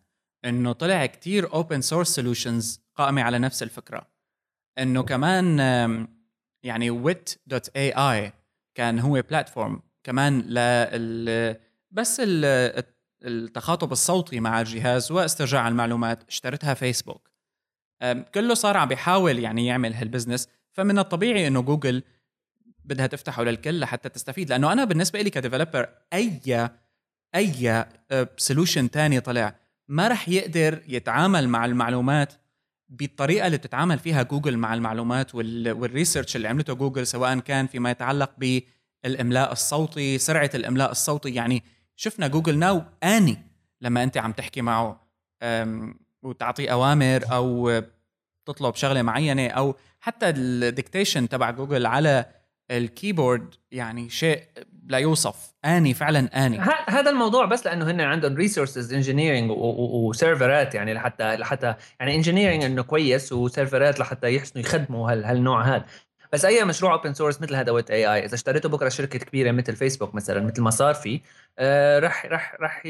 إنه طلع كتير open source solutions قائمة على نفس الفكرة إنه كمان يعني ويت dot AI كان هو platform كمان لل بس التخاطب الصوتي مع الجهاز واسترجاع المعلومات اشترتها فيسبوك. كله صار عم بيحاول يعني يعمل هال business فمن الطبيعي إنه جوجل بدها تفتحه للكل لحتى تستفيد لأنه أنا بالنسبة لي ك developer أي أي solution تاني طلع ما رح يقدر يتعامل مع المعلومات بالطريقة اللي بتتعامل فيها جوجل مع المعلومات وال research اللي عملته جوجل سواء كان فيما يتعلق بالإملاء الصوتي سرعة الإملاء الصوتي يعني شفنا جوجل ناو آني لما أنت عم تحكي معه وتعطيه أوامر أو تطلب شغلة معينة أو حتى ال dictation تبع جوجل على ال keyboard يعني شيء لا يوصف. آني فعلا آني. هذا الموضوع بس لأنه هن عندهم resources engineering وسيرفرات يعني لحتى لحتى يعني engineering إنه كويس وسيرفرات لحتى يحسنوا يخدموا هالنوع هذا. بس أي مشروع open source مثل هذا ويت AI إذا اشتريته بكرة شركة كبيرة مثل فيسبوك مثلا مثل ما صار في آه رح رح رح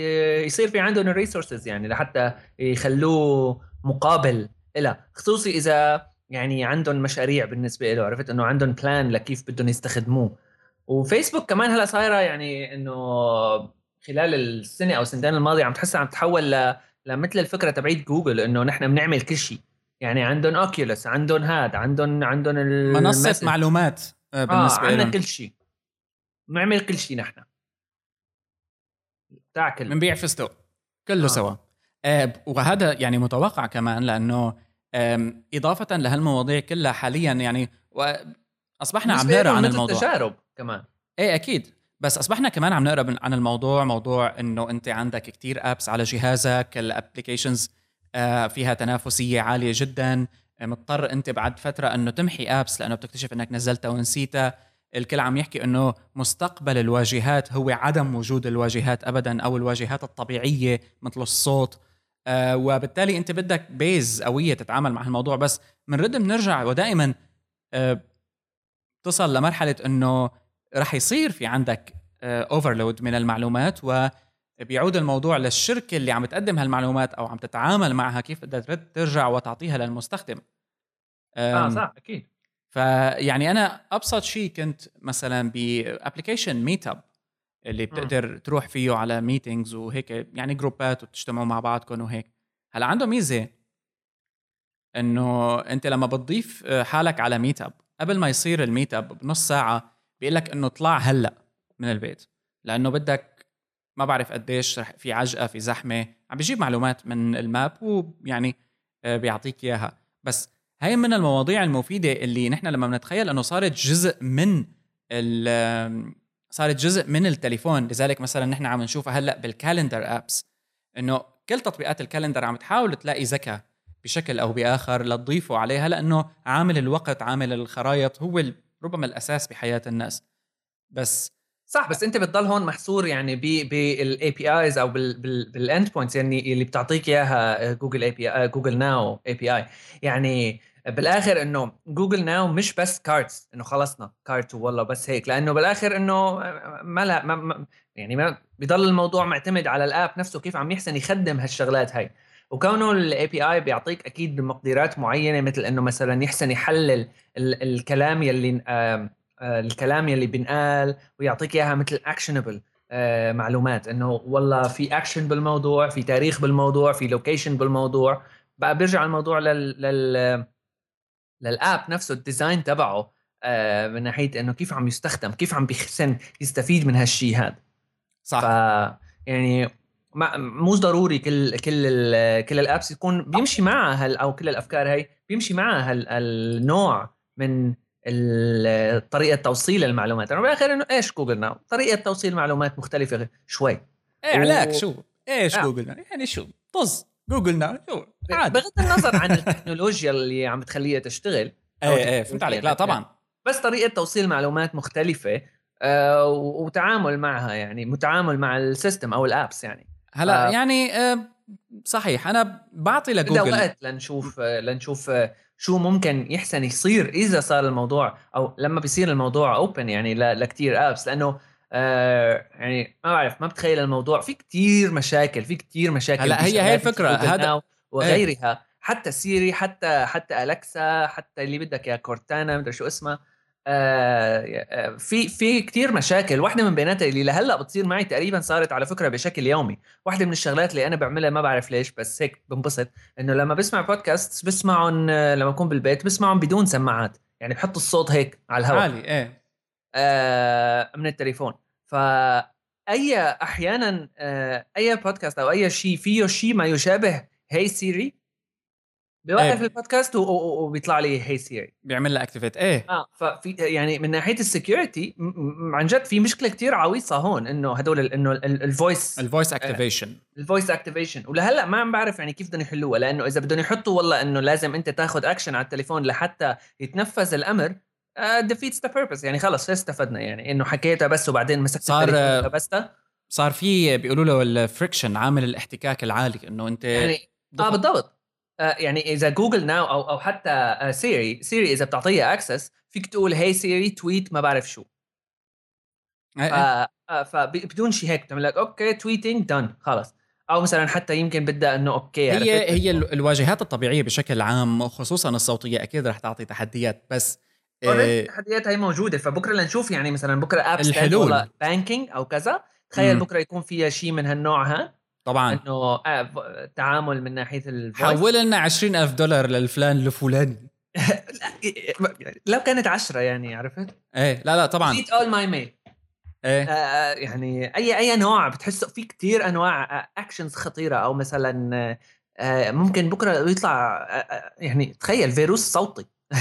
يصير في عندهم ال resources يعني لحتى يخلوه مقابل لها خصوصي إذا يعني عندهم مشاريع بالنسبة له عرفت؟ إنه عندهم plan لكيف بدهم يستخدموه. وفيسبوك كمان هلأ صايرة يعني إنه خلال السنة أو سنتين الماضية عم تحسها عم تتحول ل لمثل الفكرة تبعيت جوجل إنه نحن بنعمل كل شيء. يعني عندهم اوكيولس عندهم هاد عندهم عندهم منصة. معلومات آه بالنسبة آه عندنا كل شيء. بنعمل كل شيء نحن. تاكل بنبيع فستق كله آه. سوا. آه وهذا يعني متوقع كمان لأنه إضافة لهالمواضيع كلها حاليا يعني أصبحنا عم نقرأ عن الموضوع. تجارب كمان. إيه أكيد. بس أصبحنا كمان عم نقرأ عن الموضوع موضوع إنه أنت عندك كتير ابس على جهازك الابلكيشنز آه، فيها تنافسية عالية جدا. آه، مضطر أنت بعد فترة أنه تمحي apps لأنه بتكتشف إنك نزلتها ونسيتها. الكل عم يحكي إنه مستقبل الواجهات هو عدم وجود الواجهات ابدا أو الواجهات الطبيعية مثل الصوت. آه وبالتالي أنت بدك base قوية تتعامل مع الموضوع بس بنرد بنرجع ودائما آه تصل لمرحلة إنه رح يصير في عندك overload آه من المعلومات وبيعود الموضوع للشركه اللي عم تقدم هالمعلومات أو عم تتعامل معها كيف بدها ترجع وتعطيها للمستخدم. آه صح أكيد. فيعني أنا أبسط شيء كنت مثلا ب application ميت اب اللي بتقدر م. تروح فيه على meetings وهيك يعني groupات وتجتمعوا مع بعضكم وهيك. هلأ عنده ميزة إنه أنت لما بتضيف حالك على meetup قبل ما يصير ال meetup بنص ساعة بيقول لك إنه اطلع هلأ من البيت لأنه بدك ما بعرف قديش رح في عجقة في زحمة. عم بيجيب معلومات من ال map ويعني آه، بيعطيك إياها. بس هاي من المواضيع المفيدة اللي نحن لما بنتخيل إنه صارت جزء من صارت جزء من التليفون لذلك مثلا نحن عم نشوفها هلأ بال calendar apps إنه كل تطبيقات ال calendar عم تحاول تلاقي ذكاء بشكل أو بآخر لتضيفه عليها لأنه عامل الوقت عامل الخرائط هو ربما الأساس بحياة الناس. بس صح بس أنت بتضل هون محصور يعني بال APIs أو بال end points يعني اللي بتعطيك إياها جوجل API جوجل ناو API يعني بالآخر إنه جوجل ناو مش بس cards إنه خلصنا card والله بس هيك لأنه بالآخر إنه ما لا ما يعني ما بيضل الموضوع معتمد على ال app نفسه كيف عم يحسن يخدم هالشغلات هاي. وكونه ال API بيعطيك أكيد مقدرات معينة مثل إنه مثلا يحسن يحلل الكلام يلي الكلام يلي بنقال ويعطيك إياها مثل actionable آه معلومات. إنه والله في اكشن بالموضوع في تاريخ بالموضوع في location بالموضوع. بقى بيرجع الموضوع لل, لل لل app نفسه ال design تبعه آه من ناحية إنه كيف عم يستخدم كيف عم بيحسن يستفيد من هالشيء هذا. صح. ف يعني ما مو ضروري كل كل كل ال apps يكون بيمشي معها هال أو كل الأفكار هي بيمشي معها هال النوع من طريقة توصيل المعلومات. أنا بالاخر إنه إيش جوجل ناو؟ طريقة توصيل معلومات مختلفة شوي. إيه علاك و... شو؟ إيش آه. جوجل ناو؟ يعني شو؟ طز. جوجل ناو شو؟ عادي. بغض النظر عن التكنولوجيا اللي عم تخليها تشتغل. إيه إيه فهمت عليك. لا طبعا. بس طريقة توصيل معلومات مختلفة آه وتعامل معها يعني متعامل مع ال system أو ال apps يعني. هلا آه. يعني آه صحيح. أنا بعطي لجوجل. وقت لنشوف لنشوف شو ممكن يحسن يصير إذا صار الموضوع أو لما بيصير الموضوع open يعني لكثير apps لأنه آه يعني ما بعرف ما بتخيل الموضوع. في كتير مشاكل في كتير مشاكل هلأ هي هي الفكرة هذا وغيرها إيه. حتى سيري حتى حتى الكسا حتى اللي بدك يا كورتانا مدري شو اسمها. آه, آه، في في كثير مشاكل. واحدة من بيناتها اللي لهلا بتصير معي تقريبا صارت على فكرة بشكل يومي. واحدة من الشغلات اللي أنا بعملها ما بعرف ليش بس هيك بنبسط إنه لما بسمع بودكاست بسمعهم آه، لما أكون بالبيت بسمعهم بدون سماعات. يعني بحط الصوت هيك على الهواء. عالي إيه. آه من التليفون. ف أي أحيانا آه أي بودكاست أو أي شيء فيه شيء ما يشابه hey سيري بيوقف إيه. البودكاست وبيطلع لي hey سيري بيعمل لها activate إيه. آه ففي يعني من ناحية ال security عن جد في مشكلة كتير عويصة هون إنه هدول إنه ال voice ال voice activation ال voice activation ولهلأ ما عم بعرف يعني كيف بدهم يحلوها لأنه إذا بدهم يحطوا والله إنه لازم أنت تاخذ اكشن على التليفون لحتى يتنفذ الأمر defeats the purpose يعني خلص استفدنا يعني إنه حكيتها بس وبعدين مسكت صار بستا صار في بيقولوا له ال friction عامل الاحتكاك العالي إنه أنت يعني آه بالضبط. يعني إذا جوجل ناو أو أو حتى سيري آه سيري إذا بتعطيها access فيك تقول hey سيري tweet ما بعرف شو. آه فبدون شيء هيك بتعمل لك okay tweeting done خلص أو مثلا حتى يمكن بدها إنه okay هي هي الواجهات الطبيعية بشكل عام خصوصا الصوتية أكيد رح تعطي تحديات بس التحديات هي موجودة. فبكرة لنشوف يعني مثلا بكرة apps الحلول. banking أو كذا. تخيل بكرة يكون فيها شيء من هالنوع ها؟ طبعا. إنه آه تعامل من ناحية ال voice حول لنا 20000 دولار للفلان الفلاني. لو كانت 10 يعني عرفت؟ إيه لا لا طبعا. get all my mail إيه. آه يعني أي أي نوع بتحسه في كتير أنواع actions خطيرة. أو مثلا آه ممكن بكرة يطلع آه يعني تخيل فيروس صوتي.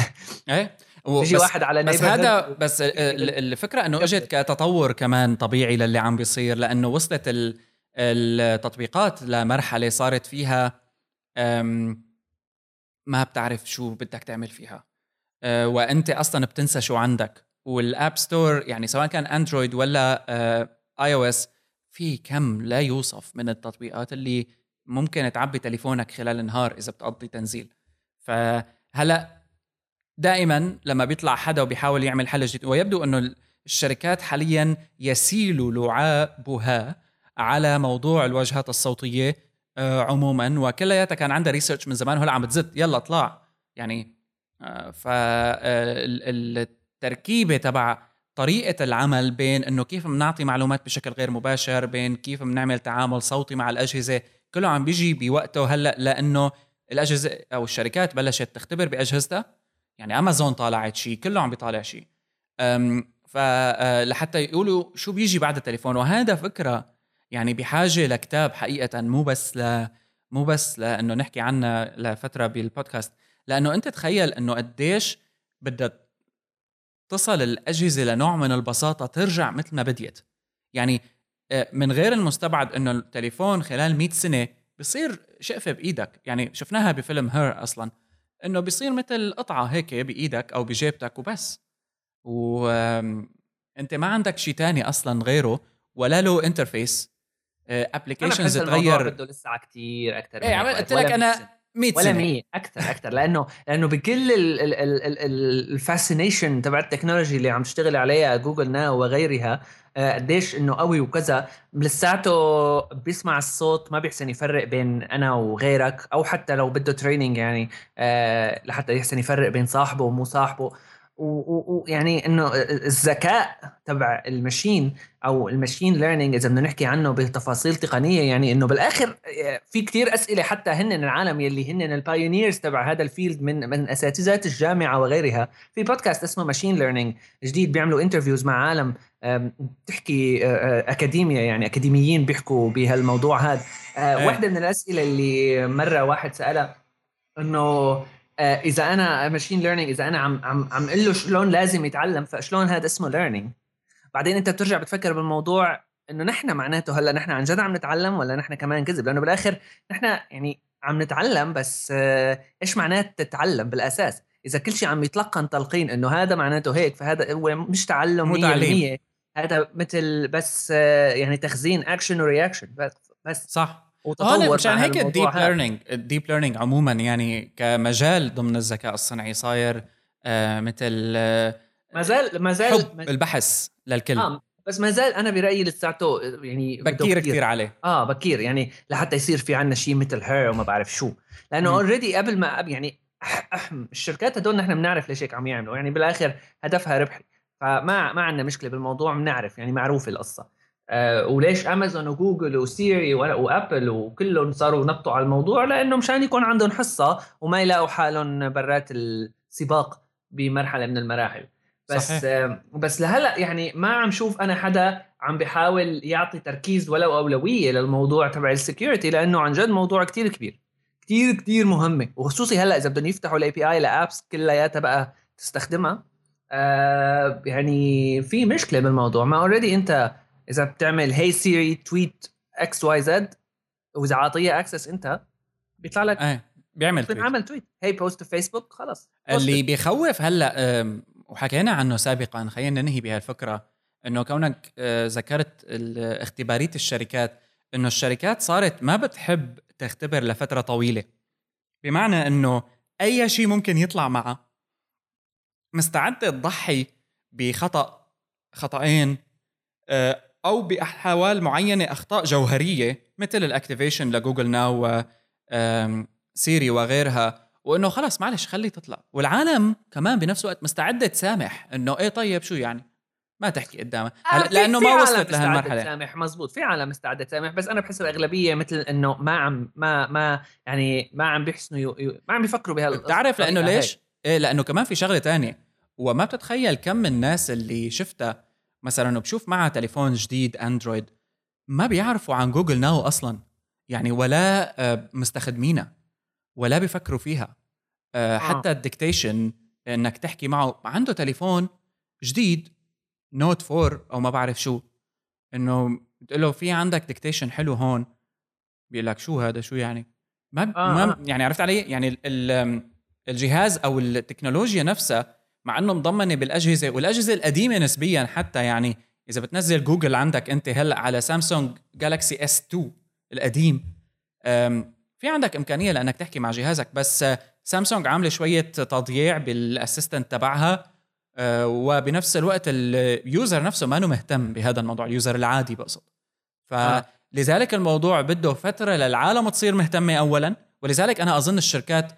إيه. بيجي واحد على بس هذا بس الفكرة إنه إجت كتطور كمان طبيعي للي عم بيصير لأنه وصلت التطبيقات لمرحله صارت فيها ما بتعرف شو بدك تعمل فيها. أه، وأنت أصلا بتنسى شو عندك. وال app store يعني سواء كان أندرويد ولا iOS في كم لا يوصف من التطبيقات اللي ممكن تعبي تليفونك خلال النهار إذا بتقضي تنزيل. فهلأ دائما لما بيطلع حدا وبيحاول يعمل حل جديد ويبدو إنه الشركات حاليا يسيل لعابها على موضوع الواجهات الصوتية آه، عموما. وكلياتها كان عندها ريسيرش من زمان وهلا عم بتزت يلا اطلع. يعني آه، فالتركيبه تبع طريقة العمل بين إنه كيف بنعطي معلومات بشكل غير مباشر بين كيف بنعمل تعامل صوتي مع الأجهزة كله عم بيجي بوقته هلأ لإنه الأجهزة أو الشركات بلشت تختبر بأجهزتها. يعني امازون طالعت شيء كله عم بيطالع شيء فلحتى آه، يقولوا شو بيجي بعد التليفون. وهذا فكرة يعني بحاجة لكتاب حقيقة مو بس ل مو بس لأنه نحكي عنها لفترة بالبودكاست لأنه أنت تخيل إنه قديش بدها تصل الأجهزة لنوع من البساطة ترجع مثل ما بديت. يعني آه، من غير المستبعد إنه التليفون خلال 100 سنة بصير شقفة بإيدك. يعني شفناها بفيلم Her أصلا إنه بيصير مثل قطعة هيك بإيدك أو بجيبتك وبس. وانت ما عندك شيء تاني أصلا غيره ولا له interface applications تغير بده لسه كثير أكثر إيه قلت لك أنا 100 ولا 100 أكثر أكثر لأنه لأنه بكل ال fascination تبع ال technology اللي عم تشتغل عليها جوجل ناو وغيرها آه، قديش إنه قوي وكذا. لساته بيسمع الصوت ما بيحسن يفرق بين أنا وغيرك أو حتى لو بده training يعني آه، لحتى يحسن يفرق بين صاحبه ومو صاحبه. ويعني إنه الذكاء تبع ال machine أو ال machine learning إذا بدنا نحكي عنه بتفاصيل تقنية يعني إنه بالآخر في كتير أسئلة حتى هن العالم يلي هن ال pioneers تبع هذا ال field من من اساتذه الجامعة وغيرها في بودكاست اسمه machine learning جديد بيعملوا interviews مع عالم بتحكي اكاديميا يعني أكاديميين بيحكوا بهالموضوع هذا إيه. واحدة من الأسئلة اللي مرة واحد سألها إنه آه، إذا أنا machine learning إذا أنا عم عم عم أقول له شلون لازم يتعلم فشلون هذا اسمه learning بعدين أنت بترجع بتفكر بالموضوع إنه نحن معناته هلأ نحن عن جد عم نتعلم ولا نحن كمان كذب؟ لأنه بالآخر نحن يعني عم نتعلم بس آه، إيش معنات تتعلم بالأساس؟ إذا كل شيء عم يتلقن تلقين إنه هذا معناته هيك فهذا هو مش تعلم مو تعليم. هذا مثل بس آه، يعني تخزين action و reaction بس بس. صح. وتطور مشان هيك الديب ليرنينج الديب ليرنينج عموما يعني كمجال ضمن الذكاء الصنعي صاير آه مثل آه ما زال ما زال البحث للكل. آه بس ما زال أنا برأيي لساته يعني بكير كثير عليه. آه بكير. يعني لحتى يصير في عندنا شيء مثل Her وما بعرف شو. لأنه already قبل ما يعني الشركات هدول نحن بنعرف ليش هيك عم يعملوا. يعني بالآخر هدفها ربحي. فما ما عندنا مشكلة بالموضوع بنعرف. يعني معروفه القصة. آه وليش امازون وجوجل وسيري وابل وكلهم صاروا نطوا على الموضوع؟ لأنه مشان يكون عندهم حصة وما يلاقوا حالهم برات السباق بمرحلة من المراحل. بس صحيح. آه بس لهلأ يعني ما عم شوف أنا حدا عم بيحاول يعطي تركيز ولو أولوية للموضوع تبع ال security لأنه عن جد موضوع كتير كبير. كتير كتير مهمة. وخصوصي هلأ إذا بدهم يفتحوا ال API ل apps كلياتها بقى تستخدمها. آه يعني في مشكلة بالموضوع. ما already أنت إذا بتعمل hey Siri tweet XYZ وإذا عاطية access أنت بيطلع لك إيه بيعمل tweet عمل tweet hey post Facebook خلص اللي بيخوف هلأ وحكينا عنه سابقا خلينا ننهي بهالفكرة إنه كونك آه، ذكرت اختبارية الشركات إنه الشركات صارت ما بتحب تختبر لفترة طويلة. بمعنى إنه أي شيء ممكن يطلع معه مستعده تضحي بخطأ خطأين آه، أو بأحوال معينة أخطاء جوهرية مثل ال activation لجوجل ناو سيري وغيرها وإنه خلص معلش خلي تطلع. والعالم كمان بنفس الوقت مستعدة تسامح إنه إيه طيب شو يعني؟ ما تحكي قدامه. آه لأنه ما وصلت لهالمرحلة. تسامح مزبوط. في عالم مستعدة تسامح بس أنا بحس الاغلبيه مثل إنه ما عم ما ما يعني ما عم بيحسنوا you you ما عم بيفكروا بهال بتعرف لأنه ليش؟ إيه لأنه كمان في شغلة تانية. وما بتتخيل كم من الناس اللي شفتها مثلا بشوف معها تليفون جديد أندرويد ما بيعرفوا عن جوجل ناو أصلا. يعني ولا آه، مستخدمينها ولا بيفكروا فيها. آه، حتى ال dictation إنك تحكي معه عنده تليفون جديد نوت 4 أو ما بعرف شو إنه بتقول له في عندك dictation حلو هون. بيقول لك شو هذا؟ شو يعني؟ ما, آه ما آه. يعني عرفت علي؟ يعني الجهاز أو التكنولوجيا نفسها مع إنه مضمنة بالأجهزة والأجهزة القديمة نسبيا حتى يعني إذا بتنزل جوجل عندك أنت هلأ على سامسونج جالكسي اس 2 القديم في عندك إمكانية لأنك تحكي مع جهازك بس سامسونج عاملة شوية تضييع بال assistant تبعها آه، وبنفس الوقت ال user نفسه ما مهتم بهذا الموضوع ال user العادي بقصد. فلذلك الموضوع بده فترة للعالم تصير مهتمة اولا ولذلك أنا أظن الشركات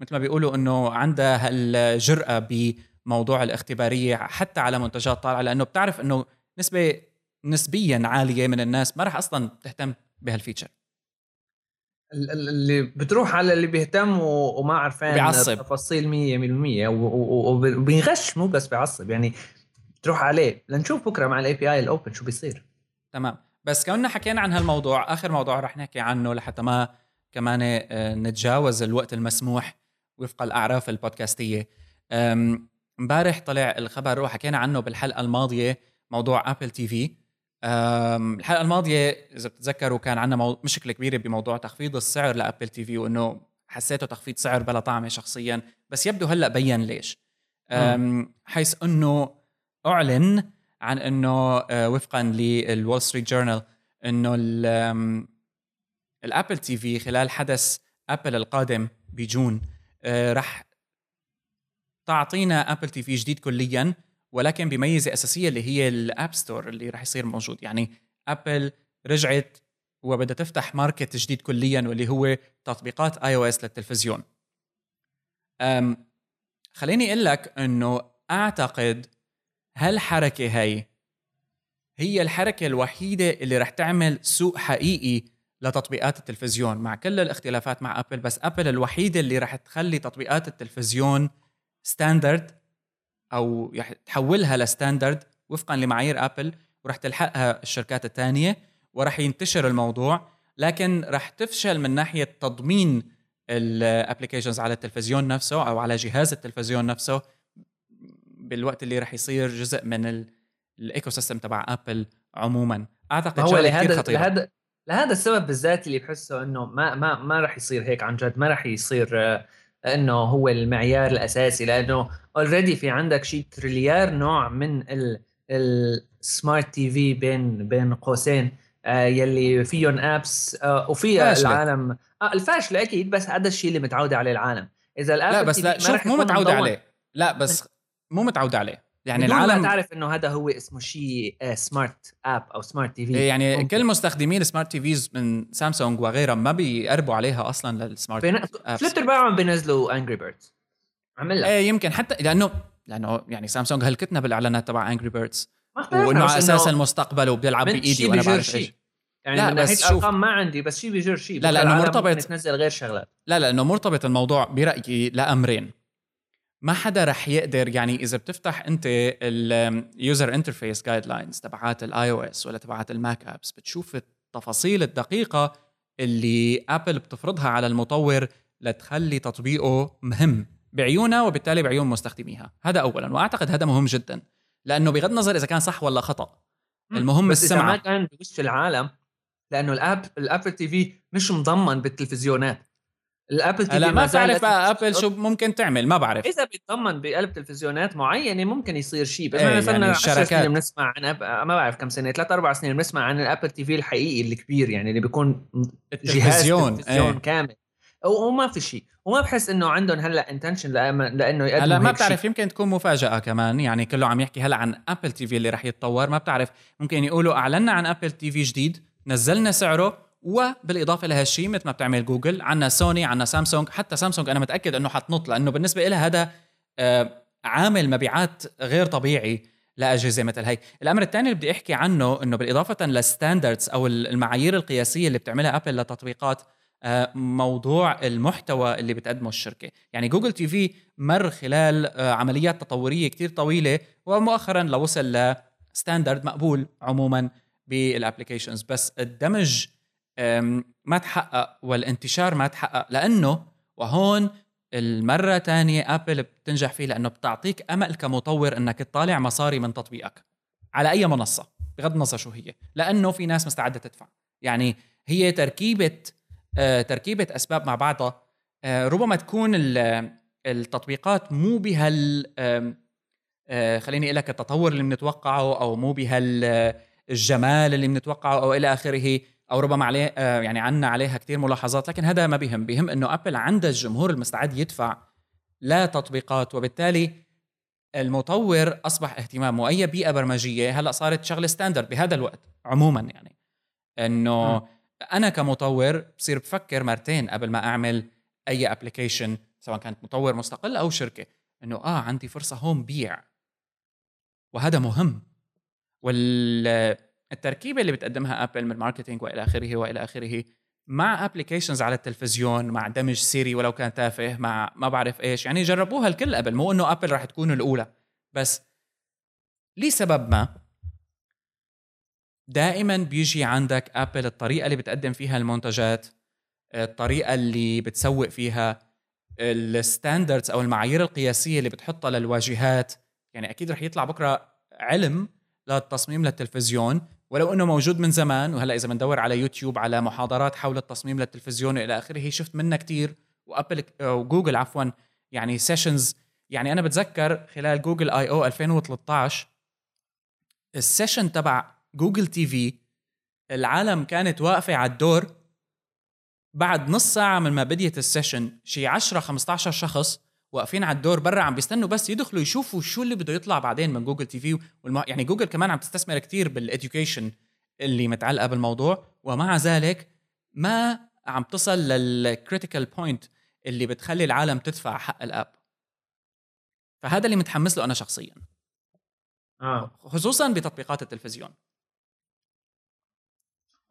مثل ما بيقولوا إنه عندها الجرأه بموضوع الاختبارية حتى على منتجات طالعة لأنه بتعرف إنه نسبة نسبيا عالية من الناس ما راح أصلا تهتم بهالفيتشر. اللي بتروح على اللي بيهتم وما عرفان بيعصب. تفاصيل 100% وبيغش مو بس بيعصب يعني بتروح عليه لنشوف بكرة مع ال API ال open شو بيصير. تمام. بس كوننا حكينا عن هالموضوع آخر موضوع رح نحكي عنه لحتى ما كمان آه، نتجاوز الوقت المسموح. وفق الأعراف البودكاستية. امبارح طلع الخبر وحكينا عنه بالحلقة الماضية موضوع ابل تي في الحلقة الماضية إذا بتتذكروا كان عندنا. مشكلة كبيرة بموضوع تخفيض السعر لابل تي في وإنه حسيته تخفيض سعر بلا طعمة شخصيا. بس يبدو هلأ بين ليش. حيث إنه أعلن عن إنه آه، وفقا للول ستريت جورنال إنه الابل تي في خلال حدث ابل القادم بجون آه، رح تعطينا ابل تي في جديد كليا ولكن بميزة أساسية اللي هي ال App Store اللي رح يصير موجود. يعني ابل رجعت وبدها تفتح market جديد كليا واللي هو تطبيقات iOS للتلفزيون. أم خليني أقول لك إنه أعتقد هالحركة هي هي الحركة الوحيدة اللي رح تعمل سوق حقيقي لتطبيقات التلفزيون مع كل الاختلافات مع أبل بس أبل الوحيده اللي رح تخلي تطبيقات التلفزيون standard أو تحولها ل standard وفقا لمعايير أبل ورح تلحقها الشركات الثانية ورح ينتشر الموضوع لكن رح تفشل من ناحية تضمين ال applications على التلفزيون نفسه أو على جهاز التلفزيون نفسه بالوقت اللي رح يصير جزء من ال ecosystem تبع أبل عموما. أعتقد هو لهذا لهذا لهذا السبب بالذات اللي بحسه إنه ما ما ما راح يصير هيك عن جد ما راح يصير لأنه هو المعيار الأساسي لأنه already في عندك شيء تريليار نوع من السمارت تي في بين بين قوسين آه يلي فيهم ابس آه وفي العالم آه الفاشلة أكيد بس هذا الشيء اللي متعوده عليه العالم. إذا الاب لا بس لا شوف مو متعوده عليه. لا بس مو متعوده عليه. يعني بدون العالم ما تعرف إنه هذا هو اسمه شيء سمارت اب أو سمارت تي في يعني ممكن. كل مستخدمين سمارت تي فيز من سامسونج وغيرها ما بيقربوا عليها أصلا للسمارت بين... فليب تربعهم بينزلوا انجري بيردز عمل لك. إيه يمكن حتى لأنه لأنه يعني سامسونج هلكتنا بالإعلانات تبع Angry Birds وإنه على إنه أساس المستقبل وبيلعب بإيدي وأنا بعرف شي. إيش يعني لا، من بس ناحية شوف. ارقام ما عندي بس شيء بيجر شيء. لا، العالم مرتبط- تنزل غير شغلات. لا لأنه مرتبط الموضوع برأيي لأمرين. ما حدا رح يقدر يعني إذا بتفتح أنت ال user interface guidelines تبعات ال iOS ولا تبعات ال Mac apps بتشوف التفاصيل الدقيقة اللي ابل بتفرضها على المطور لتخلي تطبيقه مهم بعيونها وبالتالي بعيون مستخدميها. هذا اولا وأعتقد هذا مهم جدا لأنه بغض النظر إذا كان صح ولا خطأ. المهم بس إذا ما السمعه كان بوش العالم لأنه الاب ال Apple TV مش مضمن بالتلفزيونات. ال Apple TV هلا ما بعرف. ابل شو ممكن تعمل ما بعرف إذا بيتضمن بقلب تلفزيونات معينه ممكن يصير شيء بس إحنا صرنا يعني 10 الشركات. سنين بنسمع عن أب... ما بعرف كم سنة ثلاث أربع سنين بنسمع عن ال Apple TV الحقيقي الكبير يعني اللي بيكون جهاز تلفزيون إيه. كامل وما في شيء وما بحس إنه عندهم هلأ intention لأنه يقدموا هلأ ما هيك شيء. بتعرف يمكن تكون مفاجأة كمان يعني كله عم يحكي هلأ عن Apple TV اللي رح يتطور ما بتعرف ممكن يقولوا أعلنا عن Apple TV جديد نزلنا سعره وبالإضافة لهالشيء مثل ما بتعمل جوجل عنا سوني عنا سامسونج حتى سامسونج أنا متأكد إنه حتنط لأنه بالنسبة لها هذا آه، عامل مبيعات غير طبيعي لأجهزة مثل هي الأمر الثاني اللي بدي أحكي عنه إنه بالإضافة لل standards أو المعايير القياسية اللي بتعملها ابل لتطبيقات آه، موضوع المحتوى اللي بتقدمه الشركة. يعني Google TV مر خلال آه، عمليات تطورية كتير طويلة ومؤخرا لوصل ل standard مقبول عموما بال applications بس الدمج ما تحقق والانتشار ما تحقق لأنه وهون المرة تانية ابل بتنجح فيه لأنه بتعطيك أمل كمطور إنك تطالع مصاري من تطبيقك على أي منصة بغض النظر شو هي لأنه في ناس مستعدة تدفع. يعني هي تركيبة آه، تركيبة أسباب مع بعضها آه، ربما تكون ال- التطبيقات مو بهال آه، خليني أقول لك التطور اللي بنتوقعه أو مو بهالجمال اللي بنتوقعه أو إلى آخره. أو ربما عليه آه، يعني عنا عليها كثير ملاحظات لكن هذا ما بيهم. بيهم إنه أبل عندها الجمهور المستعد يدفع لتطبيقات وبالتالي المطور أصبح اهتمامه اي بيئه برمجية. هلأ صارت شغلة standard بهذا الوقت عموما يعني. إنه م. أنا كمطور بصير بفكر مرتين قبل ما أعمل أي application سواء كانت مطور مستقل أو شركة إنه آه عندي فرصة هون بيع. وهذا مهم. والتركيبه اللي بتقدمها ابل من marketing وإلى آخره وإلى آخره مع applications على التلفزيون مع دمج سيري ولو كان تافه مع ما بعرف إيش. يعني جربوها الكل قبل مو إنه ابل راح تكون الأولى. بس لسبب ما دائما بيجي عندك ابل الطريقة اللي بتقدم فيها المنتجات الطريقة اللي بتسوق فيها ال standards أو المعايير القياسية اللي بتحطها للواجهات. يعني أكيد رح يطلع بكرة علم للتصميم للتلفزيون. ولو إنه موجود من زمان وهلأ إذا بندور على يوتيوب على محاضرات حول التصميم للتلفزيون إلى آخره شفت منها كتير وأبل وجوجل عفوا يعني sessions يعني أنا بتذكر خلال Google I/O 2013 ال session تبع Google TV العالم كانت واقفة على الدور بعد نص ساعة من ما بديت ال session شي 10 15 شخص واقفين على الدور برا عم بيستنوا بس يدخلوا يشوفوا شو اللي بده يطلع بعدين من Google TV. والم... يعني جوجل كمان عم تستثمر كتير بال education اللي متعلقة بالموضوع. ومع ذلك ما عم تصل لل critical point اللي بتخلي العالم تدفع حق ال app. فهذا اللي متحمس له أنا شخصيا. آه. خصوصا بتطبيقات التلفزيون.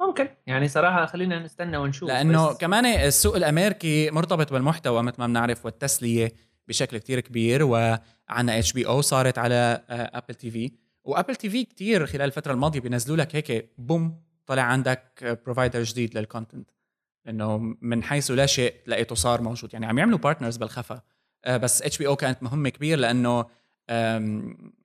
ممكن. يعني صراحة خلينا نستنى ونشوف. لأنه بس كمان السوق الأمريكي مرتبط بالمحتوى مثل ما بنعرف والتسلية. بشكل كتير كبير وعنا HBO صارت على Apple TV و Apple TV كتير خلال الفترة الماضية بينزلوا لك هيك boom طلع عندك provider جديد لل content انه من حيث لا شيء لقيته صار موجود. يعني عم يعملوا partners بالخفا. آه، بس HBO كانت مهمة كبير لأنه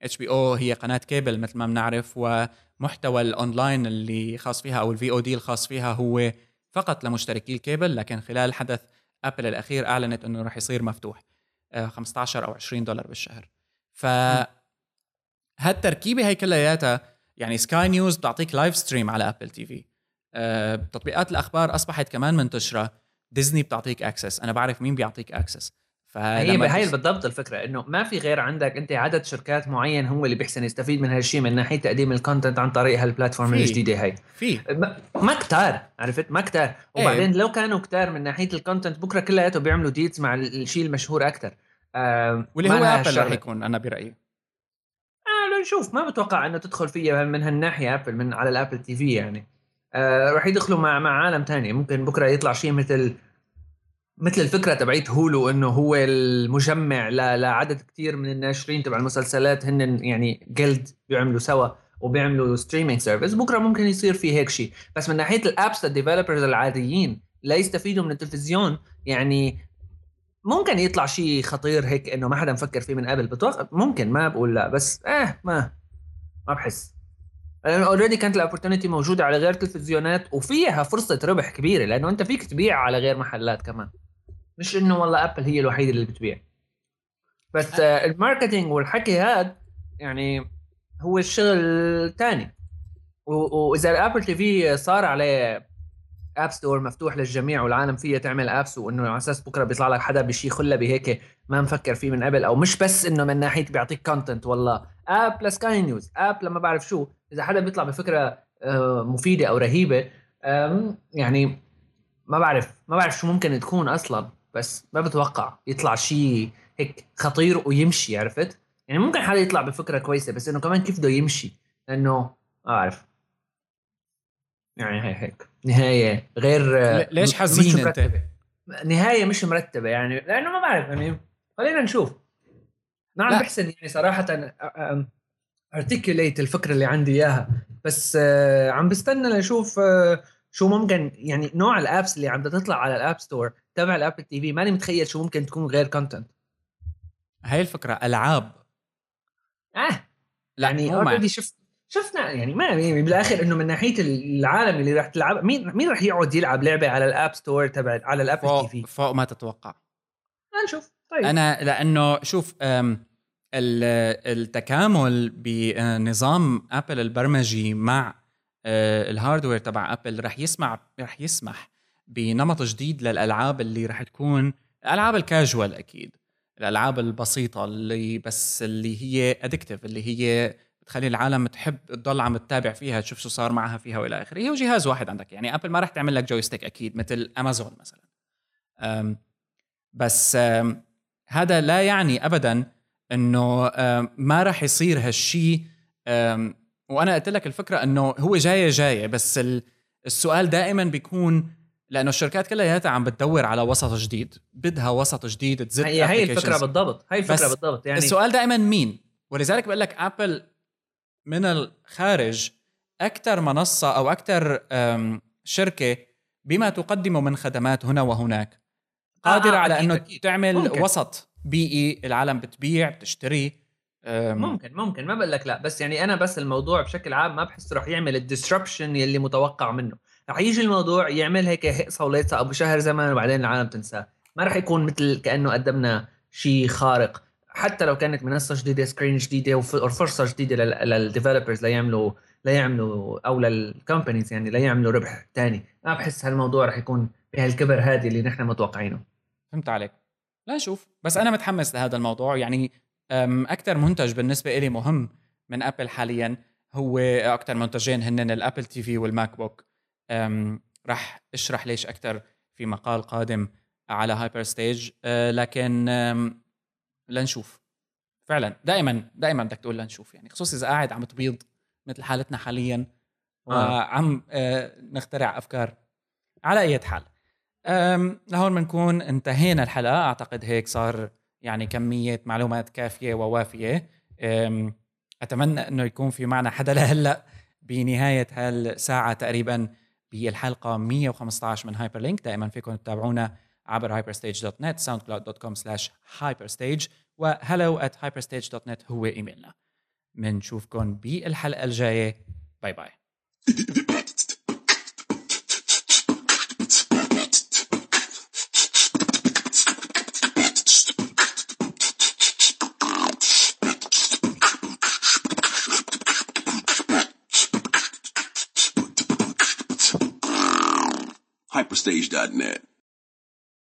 HBO هي قناة كيبل مثل ما بنعرف ومحتوى الاونلاين اللي خاص فيها أو ال VOD الخاص فيها هو فقط لمشتركي الكيبل لكن خلال حدث ابل الأخير أعلنت إنه راح يصير مفتوح. 15 أو 20 دولار بالشهر. ف هالتركيبة هي كلياتها يعني سكاي نيوز بتعطيك live stream على Apple TV آه، تطبيقات الأخبار أصبحت كمان منتشرة. ديزني بتعطيك access أنا بعرف مين بيعطيك access هي هي بالضبط الفكرة إنه ما في غير عندك أنت عدد شركات معين هو اللي بيحسن يستفيد من هالشيء من ناحية تقديم ال content عن طريق هال platform الجديدة هاي. في. ما كتار عرفت؟ ما كتار. وبعدين إيه. لو كانوا كتار من ناحية ال content بكرة كلياته بيعملوا deals مع الشيء المشهور أكثر آه واللي هو أبل رح يكون أنا برأيي. آه نشوف. ما بتوقع إنه تدخل فيها من هالناحية أبل من على ال Apple TV يعني. آه رح يدخلوا مع مع عالم تاني. ممكن بكرة يطلع شيء مثل مثل الفكرة تبعيت Hulu إنه هو المجمع لعدد كثير من الناشرين تبع المسلسلات هن يعني جلد بيعملوا سوا وبيعملوا streaming service بكرة ممكن يصير في هيك شيء. بس من ناحية ال apps ال developers العاديين لا يستفيدوا من التلفزيون. يعني ممكن يطلع شيء خطير هيك إنه ما حدا مفكر فيه من قبل بتوقع ممكن ما بقول لا بس آه ما ما بحس. لأنه already كانت ال opportunity موجودة على غير تلفزيونات وفيها فرصة ربح كبيرة لأنه أنت فيك تبيع على غير محلات كمان. مش إنه والله ابل هي الوحيدة اللي بتبيع. بس آه ال marketing والحكي هذا يعني هو الشغل الثاني وإذا ال Apple TV صار عليه App Store مفتوح للجميع والعالم فيها تعمل apps وإنه على أساس بكرة بيطلع لك حدا بشغلة هيك ما مفكر فيه من قبل أو مش بس إنه من ناحية بيعطيك content والله. app ل Sky News app لما بعرف شو إذا حدا بيطلع بفكرة آه، مفيدة أو رهيبة يعني ما بعرف ما بعرف شو ممكن تكون أصلا بس ما بتوقع يطلع شيء هيك خطير ويمشي عرفت؟ يعني ممكن حدا يطلع بفكرة كويسة بس إنه كمان كيف بده يمشي؟ لأنه ما بعرف. يعني هي هيك. نهاية غير ليش حزين انت؟ نهاية مش مرتبة يعني لأنه ما بعرف يعني خلينا نشوف. ما عم بحسن يعني صراحة articulate الفكرة اللي عندي إياها. بس آه، عم بستنى لنشوف آه، شو ممكن يعني نوع ال apps اللي عم تطلع على ال App Store تبع ال Apple TV ماني متخيل شو ممكن تكون غير content هاي الفكرة ألعاب. آه. يعني already شفت شفنا يعني ما يعني بالآخر إنه من ناحية العالم اللي راح تلعب مين مين راح يقعد يلعب لعبة على ال App Store تبع على ال Apple TV فوق ما تتوقع. نشوف طيب. أنا لأنه شوف التكامل بنظام ابل البرمجي مع آه، ال hardware تبع ابل رح يسمع رح يسمح بنمط جديد للألعاب اللي رح تكون الالعاب الكاجوال أكيد الألعاب البسيطة اللي بس اللي هي addictive اللي هي بتخلي العالم تحب تضل عم تتابع فيها تشوف شو صار معها فيها والى آخره. هي جهاز واحد عندك. يعني ابل ما راح تعمل لك joystick أكيد مثل امازون مثلا. أم بس أم هذا لا يعني ابدا إنه ما راح يصير هالشيء وأنا قلت لك الفكرة إنه هو جاية جاية بس السؤال دائما بيكون لأنه الشركات كلها عم بتدور على وسط جديد بدها وسط جديد تزت هي هي الفكرة بالضبط هي الفكرة بالضبط. يعني السؤال دائما مين؟ ولذلك بقول لك ابل من الخارج أكثر منصة أو أكثر شركة بما تقدمه من خدمات هنا وهناك. قادره آه, آه، على أنه تعمل ممكن. وسط بيئة العالم بتبيع بتشتري ممكن ممكن. ما بقول لك لا. بس يعني أنا بس الموضوع بشكل عام ما بحس رح يعمل ال disruption يلي متوقع منه. رح يجي الموضوع يعمل هيك هيصة وليصة أبو شهر زمان وبعدين العالم تنساه. ما رح يكون مثل كأنه قدمنا شيء خارق. حتى لو كانت منصة جديدة screen جديدة وفرصه جديدة لل developers ليعملوا ليعملوا أو لل companies يعني ليعملوا ربح ثاني ما بحس هالموضوع رح يكون بهالكبر هذه اللي نحن متوقعينه. فهمت عليك. لا نشوف بس أنا متحمس لهذا الموضوع. يعني أكثر منتج بالنسبة لي مهم من ابل حاليا هو أكثر منتجين هن ال Apple TV وال MacBook راح أشرح ليش أكثر في مقال قادم على هايبرستيج أه، لكن لنشوف فعلا دائما دائما بدك تقول لنشوف يعني خصوصي إذا قاعد عم تبيض مثل حالتنا حاليا. آه. وعم أه، نخترع أفكار على أي حال. لهون بنكون انتهينا الحلقة. أعتقد هيك صار يعني كمية معلومات كافية ووافية. أتمنى إنه يكون في معنا حدا لهلأ بنهاية هالساعة تقريبا بالحلقة 115 من هايبر لينك دائما فيكم تتابعونا عبر hyperstage.net soundcloud.com slash hyperstage و hello at hyperstage.net هو ايميلنا بنشوفكم بالحلقة الجايه باي باي hyperstage.net.